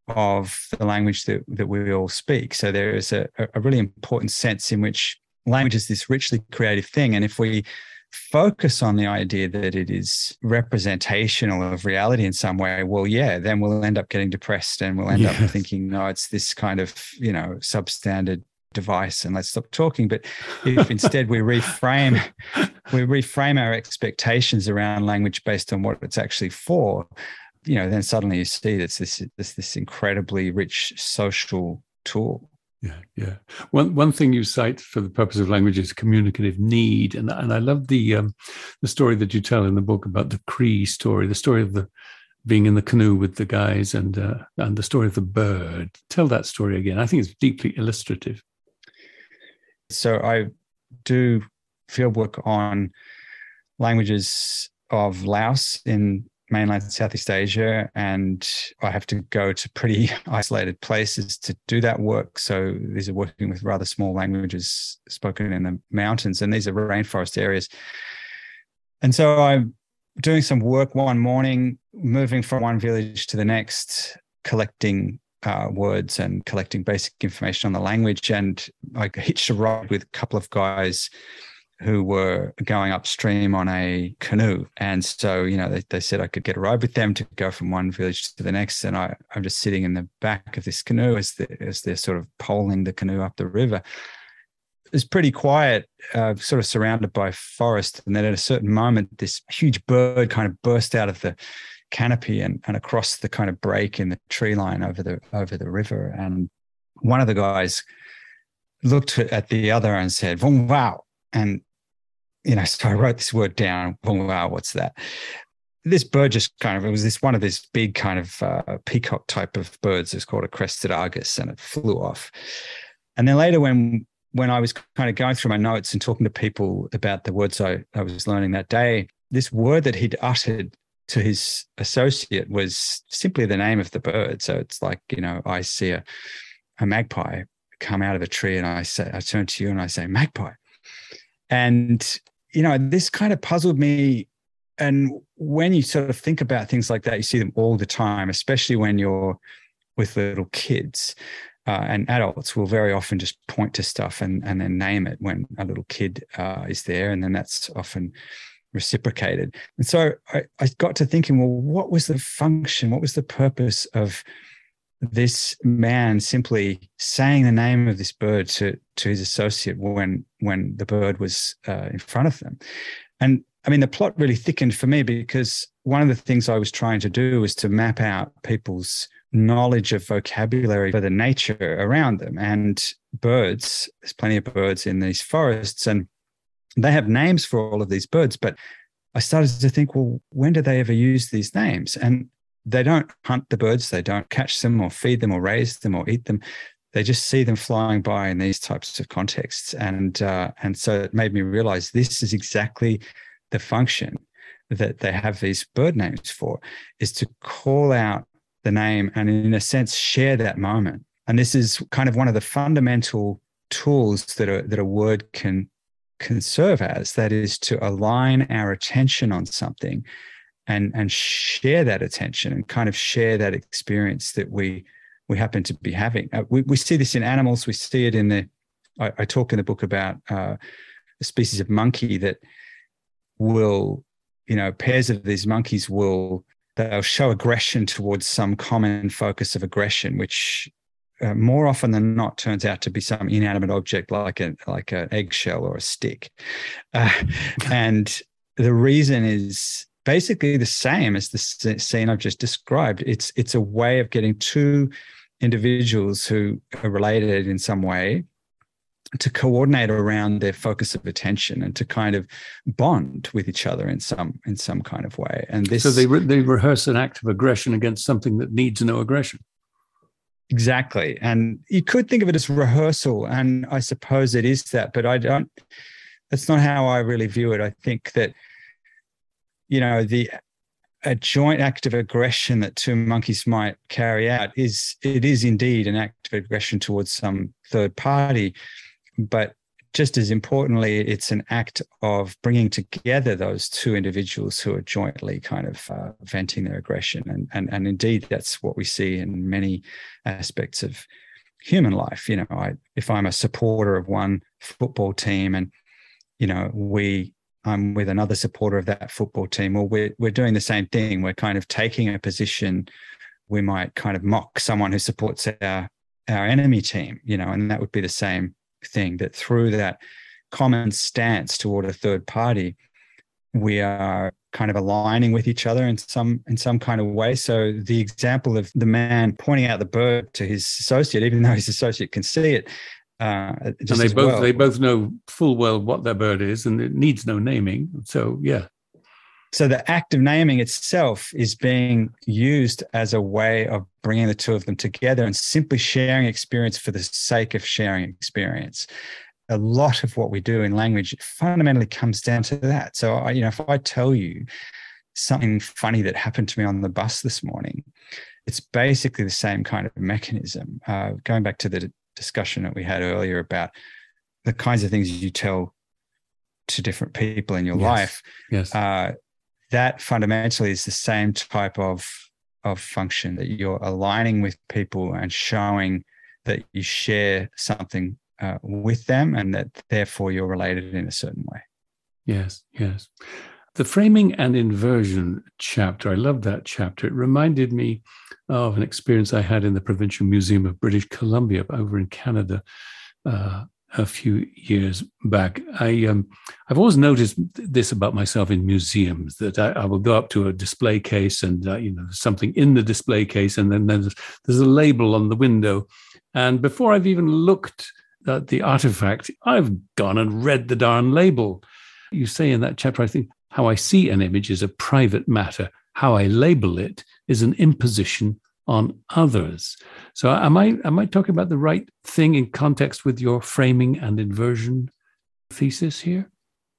of the language that, that we all speak. So there is a, a really important sense in which language is this richly creative thing. And if we focus on the idea that it is representational of reality in some way, well, yeah, then we'll end up getting depressed and we'll end yes. up thinking, no, it's this kind of, you know, substandard device and let's stop talking. But if instead we reframe, we reframe our expectations around language based on what it's actually for, you know, then suddenly you see that's this this this incredibly rich social tool. Yeah, yeah. One one thing you cite for the purpose of language is communicative need, and and I love the um, the story that you tell in the book about the Kri story, the story of the being in the canoe with the guys, and uh, and the story of the bird. Tell that story again. I think it's deeply illustrative. So I do field work on languages of Laos in mainland Southeast Asia, and I have to go to pretty isolated places to do that work. So these are working with rather small languages spoken in the mountains, and these are rainforest areas. And so I'm doing some work one morning, moving from one village to the next, collecting uh, words and collecting basic information on the language. And I hitched a ride with a couple of guys who were going upstream on a canoe. And so, you know, they, they said I could get a ride with them to go from one village to the next. And I, I'm just sitting in the back of this canoe as, the, as they're sort of poling the canoe up the river. It's pretty quiet, uh, sort of surrounded by forest. And then at a certain moment, this huge bird kind of burst out of the canopy and, and across the kind of break in the tree line over the over the river. And one of the guys looked at the other and said, Vong wow. And you know, so I wrote this word down. Vong Wow, what's that? This bird just kind of, it was this one of these big kind of uh, peacock type of birds. It's called a crested argus and it flew off. And then later when, when I was kind of going through my notes and talking to people about the words I, I was learning that day, this word that he'd uttered to his associate was simply the name of the bird. So it's like, you know, I see a, a magpie come out of a tree and I say, I turn to you and I say, magpie. And you know, this kind of puzzled me. And when you sort of think about things like that, you see them all the time, especially when you're with little kids. uh, and adults will very often just point to stuff and, and then name it when a little kid uh, is there. And then that's often reciprocated. And so I, I got to thinking, well, what was the function? What was the purpose of this man simply saying the name of this bird to, to his associate when, when the bird was uh, in front of them? And I mean, the plot really thickened for me because one of the things I was trying to do was to map out people's knowledge of vocabulary for the nature around them. And birds, there's plenty of birds in these forests, and they have names for all of these birds. But I started to think, well, when do they ever use these names? And they don't hunt the birds, they don't catch them or feed them or raise them or eat them. They just see them flying by in these types of contexts. And uh, and so it made me realize this is exactly the function that they have these bird names for, is to call out the name and in a sense share that moment and this is kind of one of the fundamental tools that a, that a word can can serve as that is to align our attention on something and and share that attention and kind of share that experience that we we happen to be having. Uh, we, we see this in animals. We see it in the i, I talk in the book about uh, a species of monkey that will you know pairs of these monkeys will they'll show aggression towards some common focus of aggression, which uh, more often than not turns out to be some inanimate object like a like an eggshell or a stick, uh, and the reason is basically the same as the scene I've just described. It's it's a way of getting two individuals who are related in some way to coordinate around their focus of attention and to kind of bond with each other in some in some kind of way. And this so they re- they rehearse an act of aggression against something that needs no aggression exactly. And you could think of it as rehearsal and i suppose it is that but i don't that's not how i really view it. I think that you know the a joint act of aggression that two monkeys might carry out is it is indeed an act of aggression towards some third party but just as importantly, it's an act of bringing together those two individuals who are jointly kind of uh, venting their aggression. And, and, and indeed, that's what we see in many aspects of human life. You know, I, if I'm a supporter of one football team and, you know, we, I'm with another supporter of that football team, well, we're, we're doing the same thing. We're kind of taking a position. We might kind of mock someone who supports our, our enemy team, you know, and that would be the same thing that through that common stance toward a third party, we are kind of aligning with each other in some in some kind of way. So the example of the man pointing out the bird to his associate, even though his associate can see it, uh, and they both well. they both know full well what their bird is, and it needs no naming. So yeah. So the act of naming itself is being used as a way of bringing the two of them together and simply sharing experience for the sake of sharing experience. A lot of what we do in language fundamentally comes down to that. So, I, you know, if I tell you something funny that happened to me on the bus this morning, it's basically the same kind of mechanism. Uh, going back to the discussion that we had earlier about the kinds of things you tell to different people in your yes. life. Yes. Uh, that fundamentally is the same type of of function that you're aligning with people and showing that you share something uh, with them and that therefore you're related in a certain way. Yes, yes. The framing and inversion chapter, I love that chapter. It reminded me of an experience I had in the Provincial Museum of British Columbia over in Canada uh, a few years back. I um, I've always noticed this about myself in museums that I, I will go up to a display case and uh, you know something in the display case, and then there's there's a label on the window, and before I've even looked at the artifact, I've gone and read the darn label. You say in that chapter, I think how I see an image is a private matter. How I label it is an imposition on others. So am I am I talking about the right thing in context with your framing and inversion thesis here?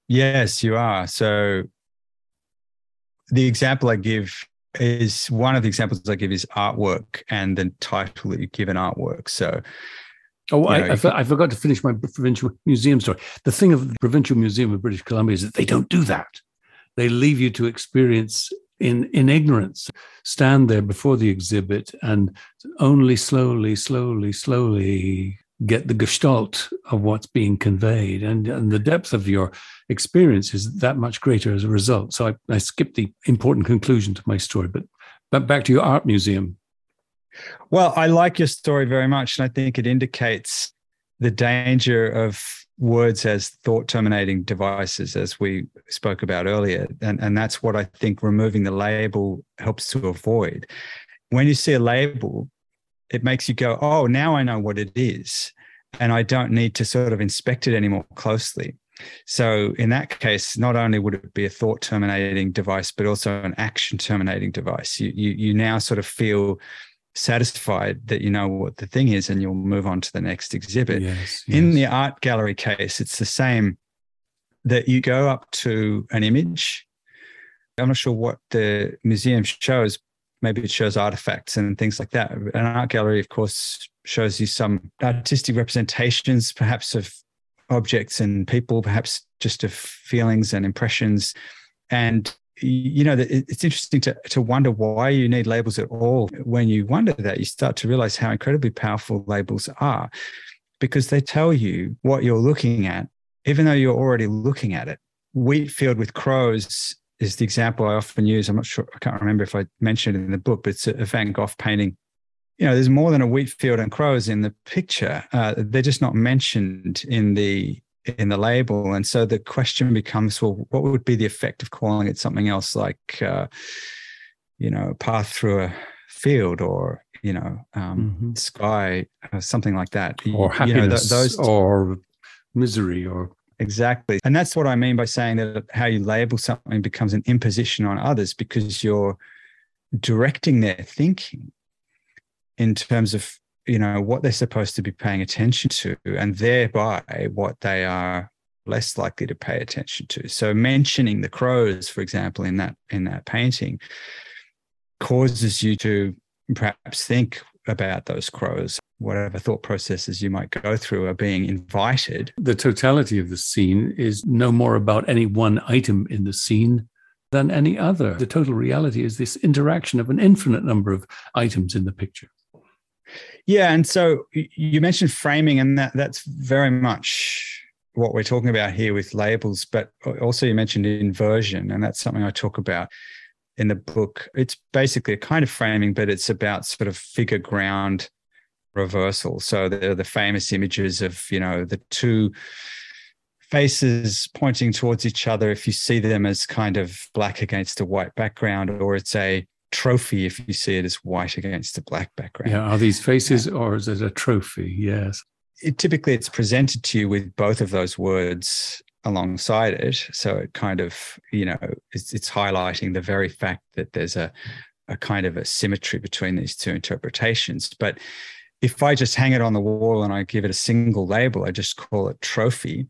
Yes, you are. So the example I give is one of the examples I give is artwork and the title that you give an artwork. So Oh, I, I, I, forgot to finish my provincial museum story. The thing of the Provincial Museum of British Columbia is that they don't do that. They leave you to experience in, in ignorance, stand there before the exhibit and only slowly, slowly, slowly get the gestalt of what's being conveyed. And, and the depth of your experience is that much greater as a result. So I, I skipped the important conclusion to my story, but, but back to your art museum. Well, I like your story very much. And I think it indicates the danger of words as thought terminating devices, as we spoke about earlier. And, and that's what I think removing the label helps to avoid. When you see a label, it makes you go, oh, now I know what it is. And I don't need to sort of inspect it any more closely. So in that case, not only would it be a thought terminating device, but also an action terminating device. You, you, you now sort of feel satisfied that you know what the thing is and you'll move on to the next exhibit. Yes, yes. In the art gallery case, it's the same that you go up to an image. I'm not sure what the museum shows. Maybe it shows artifacts and things like that. An art gallery, of course, shows you some artistic representations, perhaps of objects and people, perhaps just of feelings and impressions. And you know, it's interesting to, to wonder why you need labels at all. When you wonder that, you start to realize how incredibly powerful labels are because they tell you what you're looking at, even though you're already looking at it. Wheat field with crows is the example I often use. I'm not sure, I can't remember if I mentioned it in the book, but it's a Van Gogh painting. You know, there's more than a wheat field and crows in the picture. Uh, they're just not mentioned in the in the label. And so the question becomes, well, what would be the effect of calling it something else like, uh, you know, path through a field or, you know, um, mm-hmm. sky, uh, something like that. Or happiness you know, th- those or misery or. Exactly. And that's what I mean by saying that how you label something becomes an imposition on others because you're directing their thinking in terms of you know what they're supposed to be paying attention to and thereby what they are less likely to pay attention to. So mentioning the crows for example in that in that painting causes you to perhaps think about those crows. Whatever thought processes you might go through are being invited. The totality of the scene is no more about any one item in the scene than any other. The total reality is this interaction of an infinite number of items in the picture yeah, and so you mentioned framing, and that that's very much what we're talking about here with labels. But also, you mentioned inversion, and that's something I talk about in the book. It's basically a kind of framing, but it's about sort of figure ground reversal. So are the famous images of you know the two faces pointing towards each other if you see them as kind of black against a white background or it's a trophy if you see it as white against a black background. Yeah, are these faces or is it a trophy? Yes. It, typically, it's presented to you with both of those words alongside it, so it kind of you know it's, it's highlighting the very fact that there's a a kind of a symmetry between these two interpretations. But if I just hang it on the wall and I give it a single label, I just call it trophy.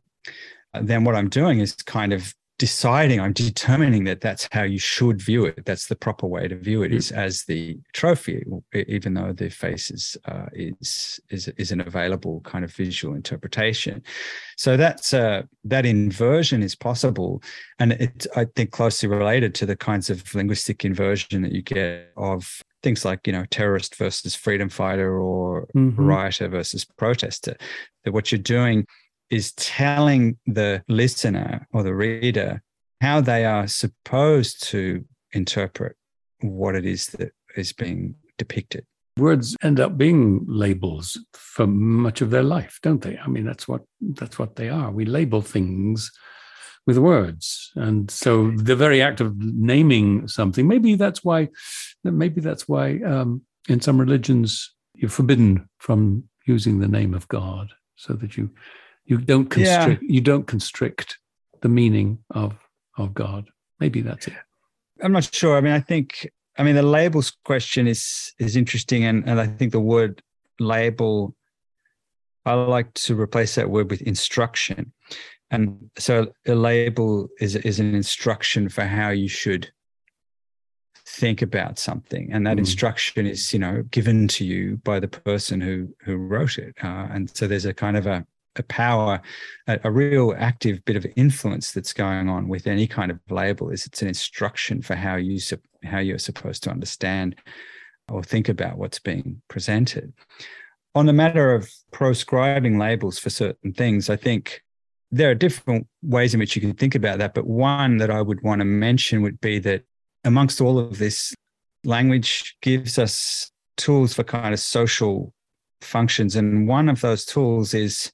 Uh, then what I'm doing is kind of deciding i'm determining that that's how you should view it that's the proper way to view it mm. is as the trophy even though the face is uh, is, is is an available kind of visual interpretation so that's uh, that inversion is possible and it's i think closely related to the kinds of linguistic inversion that you get of things like you know terrorist versus freedom fighter or mm-hmm. rioter versus protester that what you're doing is telling the listener or the reader how they are supposed to interpret what it is that is being depicted. Words end up being labels for much of their life, don't they? I mean, that's what that's what they are. We label things with words, and so the very act of naming something. Maybe that's why. Maybe that's why um, in some religions you're forbidden from using the name of God, so that you you don't constrict. Yeah. You don't constrict the meaning of of God. Maybe that's it. I'm not sure. I mean, I think. I mean, the labels question is is interesting, and and I think the word label. I like to replace that word with instruction, and so a label is is an instruction for how you should think about something and that mm. instruction is you know given to you by the person who who wrote it uh, and so there's a kind of a a power, a, a, real active bit of influence that's going on with any kind of label. Is it's an instruction for how you how you're supposed to understand or think about what's being presented. On the matter of proscribing labels for certain things, I think there are different ways in which you can think about that. But one that I would want to mention would be that amongst all of this, language gives us tools for kind of social functions. And one of those tools is,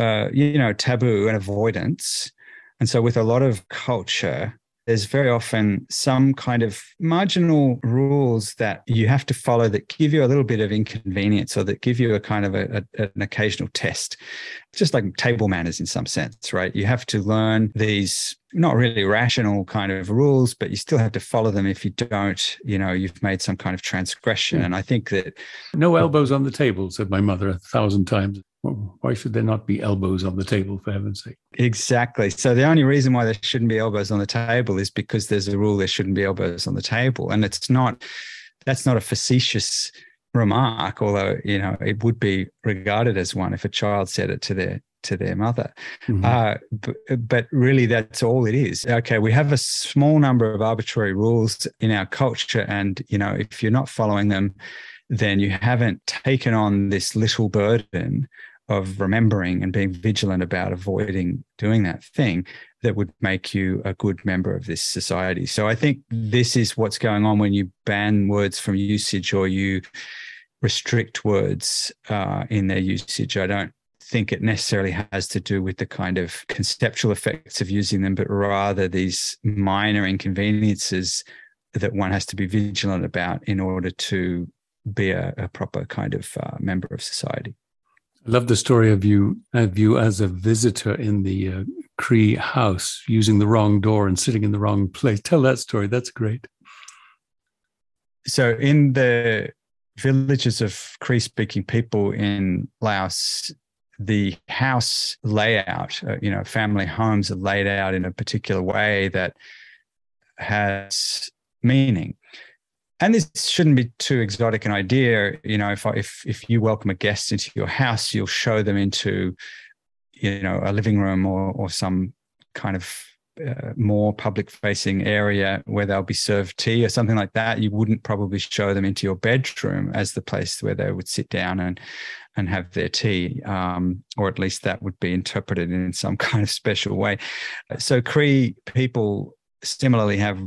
uh, you know, taboo and avoidance. And so, with a lot of culture, there's very often some kind of marginal rules that you have to follow that give you a little bit of inconvenience or that give you a kind of a, a, an occasional test. Just like table manners in some sense right? You have to learn these not really rational kind of rules but you still have to follow them if you don't you know you've made some kind of transgression. And i think that no elbows on the table said my mother a thousand times why should there not be elbows on the table, for heaven's sake? Exactly. So the only reason why there shouldn't be elbows on the table is because there's a rule there shouldn't be elbows on the table. And it's not, that's not a facetious remark, although, you know, it would be regarded as one if a child said it to their to their mother. Mm-hmm. Uh, but, but, really, that's all it is. Okay, we have a small number of arbitrary rules in our culture, and you know, if you're not following them, then you haven't taken on this little burden of remembering and being vigilant about avoiding doing that thing that would make you a good member of this society. So I think this is what's going on when you ban words from usage or you restrict words uh, in their usage. I don't think it necessarily has to do with the kind of conceptual effects of using them, but rather these minor inconveniences that one has to be vigilant about in order to be a, a proper kind of uh, member of society. I love the story of you of you as a visitor in the uh, Kri house, using the wrong door and sitting in the wrong place. Tell that story. That's great. So, in the villages of Kri-speaking people in Laos, the house layout, uh, you know, family homes are laid out in a particular way that has meaning and this shouldn't be too exotic an idea. You know, if if if you welcome a guest into your house, you'll show them into, you know, a living room or or some kind of uh, more public facing area where they'll be served tea or something like that. You wouldn't probably show them into your bedroom as the place where they would sit down and and have their tea, um, or at least that would be interpreted in some kind of special way. So Kri people similarly have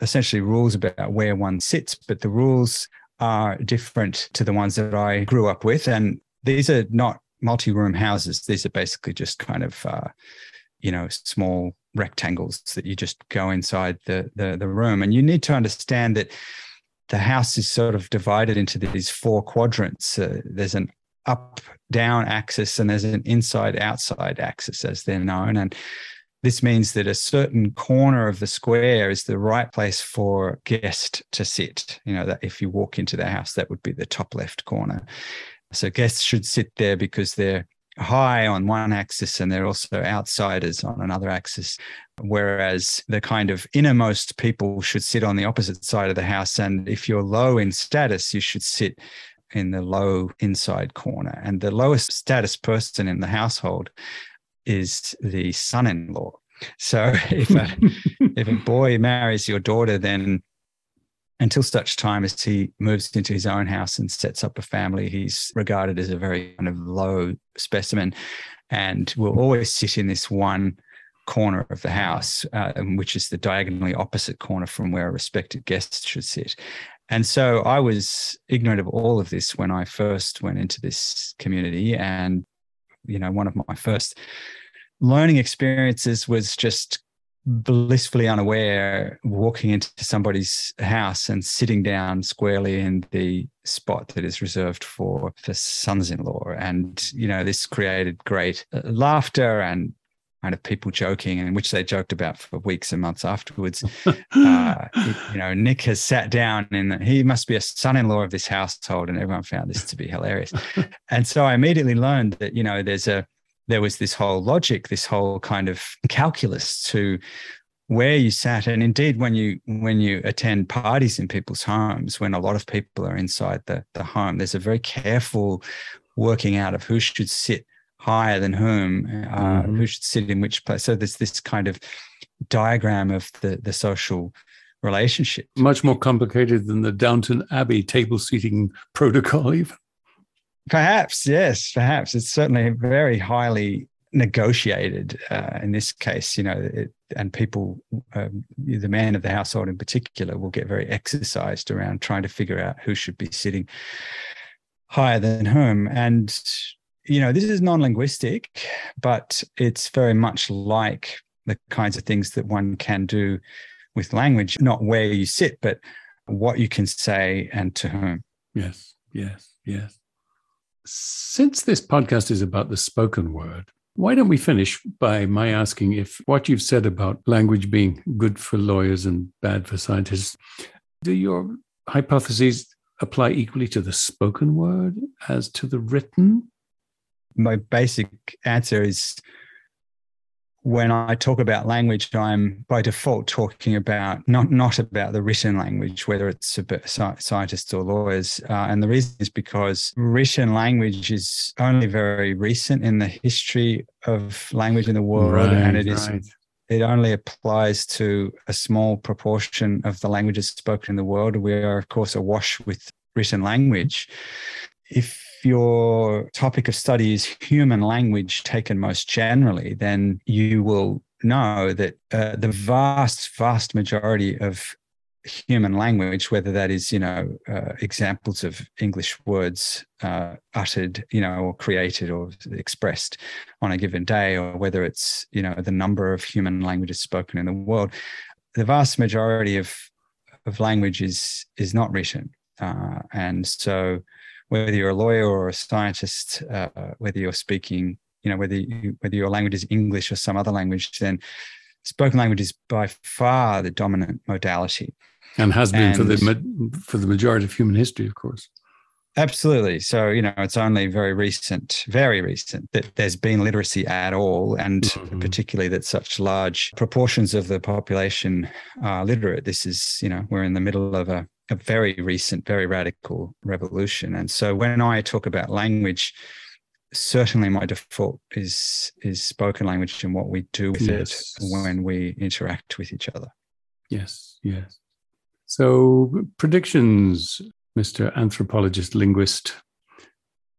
essentially rules about where one sits, but the rules are different to the ones that I grew up with. And these are not multi room houses, these are basically just kind of, uh, you know, small rectangles that you just go inside the, the, the room. And you need to understand that the house is sort of divided into these four quadrants. Uh, there's an up down axis and there's an inside outside axis as they're known and this means that a certain corner of the square is the right place for a guest to sit. You know, that if you walk into their house, that would be the top left corner. So guests should sit there because they're high on one axis and they're also outsiders on another axis. Whereas the kind of innermost people should sit on the opposite side of the house. And if you're low in status, you should sit in the low inside corner. And the lowest status person in the household is the son-in-law. So if a, if a boy marries your daughter, then until such time as he moves into his own house and sets up a family, he's regarded as a very kind of low specimen, and will always sit in this one corner of the house, uh, which is the diagonally opposite corner from where a respected guest should sit. And so I was ignorant of all of this when I first went into this community. And, you know, one of my first learning experiences was just blissfully unaware walking into somebody's house and sitting down squarely in the spot that is reserved for for sons-in-law. And you know this created great uh, laughter and kind of people joking and which they joked about for weeks and months afterwards. Uh, you know nick has sat down and he must be a son-in-law of this household and everyone found this to be hilarious. And so i immediately learned that you know there's a there was this whole logic, this whole kind of calculus to where you sat. And indeed when you when you attend parties in people's homes when a lot of people are inside the, the home there's a very careful working out of who should sit higher than whom, uh, mm-hmm. who should sit in which place. So there's this kind of diagram of the the social relationship. Much more complicated than the Downton Abbey table seating protocol, even. Perhaps, yes, perhaps. It's certainly very highly negotiated uh, in this case, you know, it, and people, um, the man of the household in particular, will get very exercised around trying to figure out who should be sitting higher than whom. And, you know, this is non linguistic, but it's very much like the kinds of things that one can do with language, not where you sit, but what you can say and to whom. Yes, yes, yes. Since this podcast is about the spoken word, why don't we finish by my asking if what you've said about language being good for lawyers and bad for scientists, do your hypotheses apply equally to the spoken word as to the written? My basic answer is when I talk about language, I'm by default talking about not not about the written language, whether it's scientists or lawyers. Uh, and the reason is because written language is only very recent in the history of language in the world, right, and it is right. it only applies to a small proportion of the languages spoken in the world. We are, of course, awash with written language. If your topic of study is human language taken most generally, then you will know that uh, the vast, vast majority of human language, whether that is, you know, uh, examples of English words uh, uttered, you know, or created or expressed on a given day, or whether it's, you know, the number of human languages spoken in the world, the vast majority of of language is is not written, uh, and so whether you're a lawyer or a scientist, uh, whether you're speaking, you know, whether you, whether your language is English or some other language, then spoken language is by far the dominant modality, and has been and, for the for the majority of human history, of course. Absolutely. So, you know, it's only very recent, very recent that there's been literacy at all, and mm-hmm. particularly that such large proportions of the population are literate. This is, you know, we're in the middle of a a very recent, very radical revolution. And so when I talk about language, certainly my default is is spoken language and what we do with yes. it when we interact with each other. Yes, yes. So predictions, Mr. Anthropologist, linguist.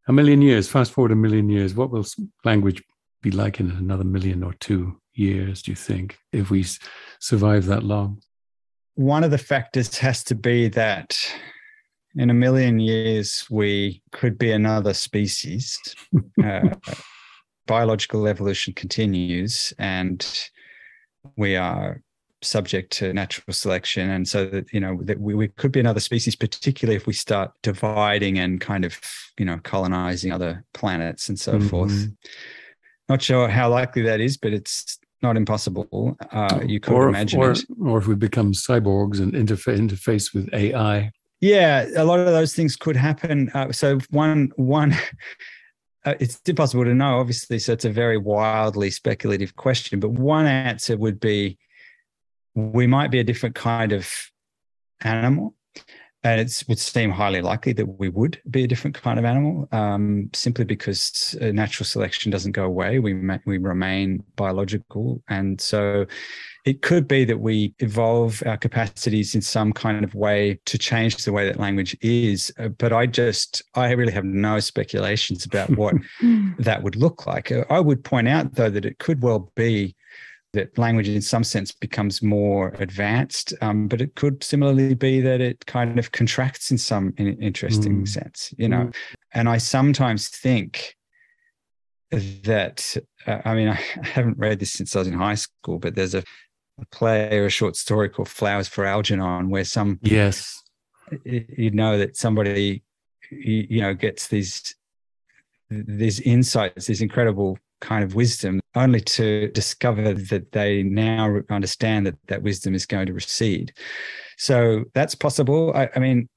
A million years, fast forward a million years, what will language be like in another million or two years, do you think, if we survive that long? One of the factors has to be that in a million years we could be another species. uh, biological evolution continues, and we are subject to natural selection and so that you know that we, we could be another species particularly if we start dividing and kind of you know colonizing other planets and so mm-hmm. forth not sure how likely that is but it's not impossible. Uh, you could or imagine or, it. Or if we become cyborgs and interfa- interface with AI. Yeah, a lot of those things could happen. Uh, so one one. Uh, it's impossible to know, obviously. So it's a very wildly speculative question. But one answer would be we might be a different kind of animal and it would seem highly likely that we would be a different kind of animal, um, simply because natural selection doesn't go away. We ma- we remain biological, and so it could be that we evolve our capacities in some kind of way to change the way that language is. Uh, but I just I really have no speculations about what that would look like. Uh, I would point out though that it could well be that language in some sense becomes more advanced um, but it could similarly be that it kind of contracts in some interesting mm. sense you know mm. and i sometimes think that uh, i mean i haven't read this since i was in high school but there's a, a play or a short story called flowers for algernon where some yes you know that somebody you know gets these these insights these incredible kind of wisdom, only to discover that they now understand that that wisdom is going to recede. So that's possible. I, I mean,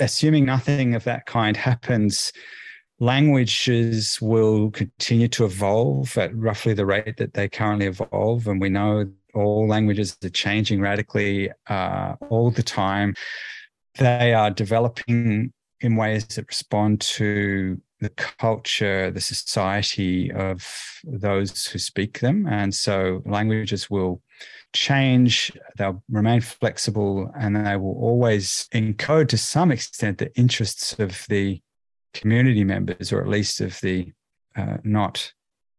assuming nothing of that kind happens, languages will continue to evolve at roughly the rate that they currently evolve. And we know all languages are changing radically uh, all the time. They are developing in ways that respond to the culture, the society of those who speak them. And so languages will change, they'll remain flexible, and they will always encode to some extent the interests of the community members, or at least of the uh, not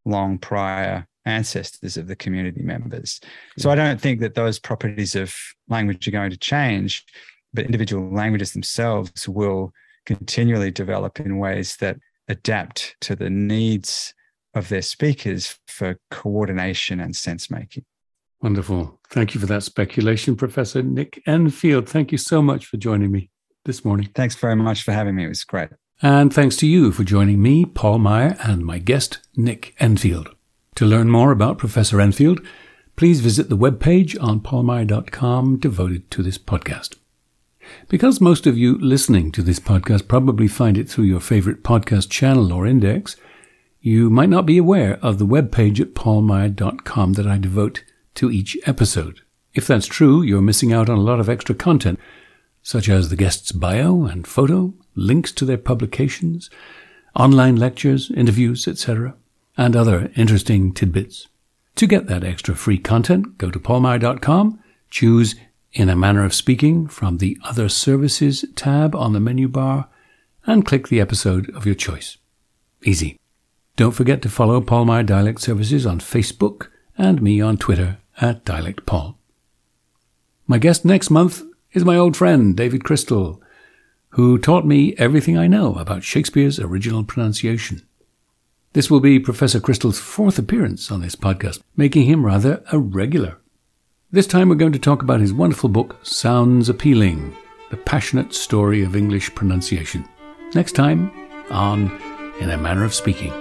long prior ancestors of the community members. So I don't think that those properties of language are going to change, but individual languages themselves will continually develop in ways that adapt to the needs of their speakers for coordination and sense making. Wonderful. Thank you for that speculation, Professor Nick Enfield. Thank you so much for joining me this morning. Thanks very much for having me. It was great. And thanks to you for joining me, Paul Meier, and my guest, Nick Enfield. To learn more about Professor Enfield, please visit the webpage on paulmeier.com devoted to this podcast. Because most of you listening to this podcast probably find it through your favorite podcast channel or index, you might not be aware of the webpage at paulmeier.com that I devote to each episode. If that's true, you're missing out on a lot of extra content, such as the guest's bio and photo, links to their publications, online lectures, interviews, etc., and other interesting tidbits. To get that extra free content, go to paulmeier.com, choose In a Manner of Speaking from the Other Services tab on the menu bar, and click the episode of your choice. Easy. Don't forget to follow Paul Meier Dialect Services on Facebook and me on Twitter at DialectPaul. My guest next month is my old friend, David Crystal, who taught me everything I know about Shakespeare's original pronunciation. This will be Professor Crystal's fourth appearance on this podcast, making him rather a regular. This time we're going to talk about his wonderful book, Sounds Appealing The Passionate Story of English Pronunciation. Next time on In a Manner of Speaking.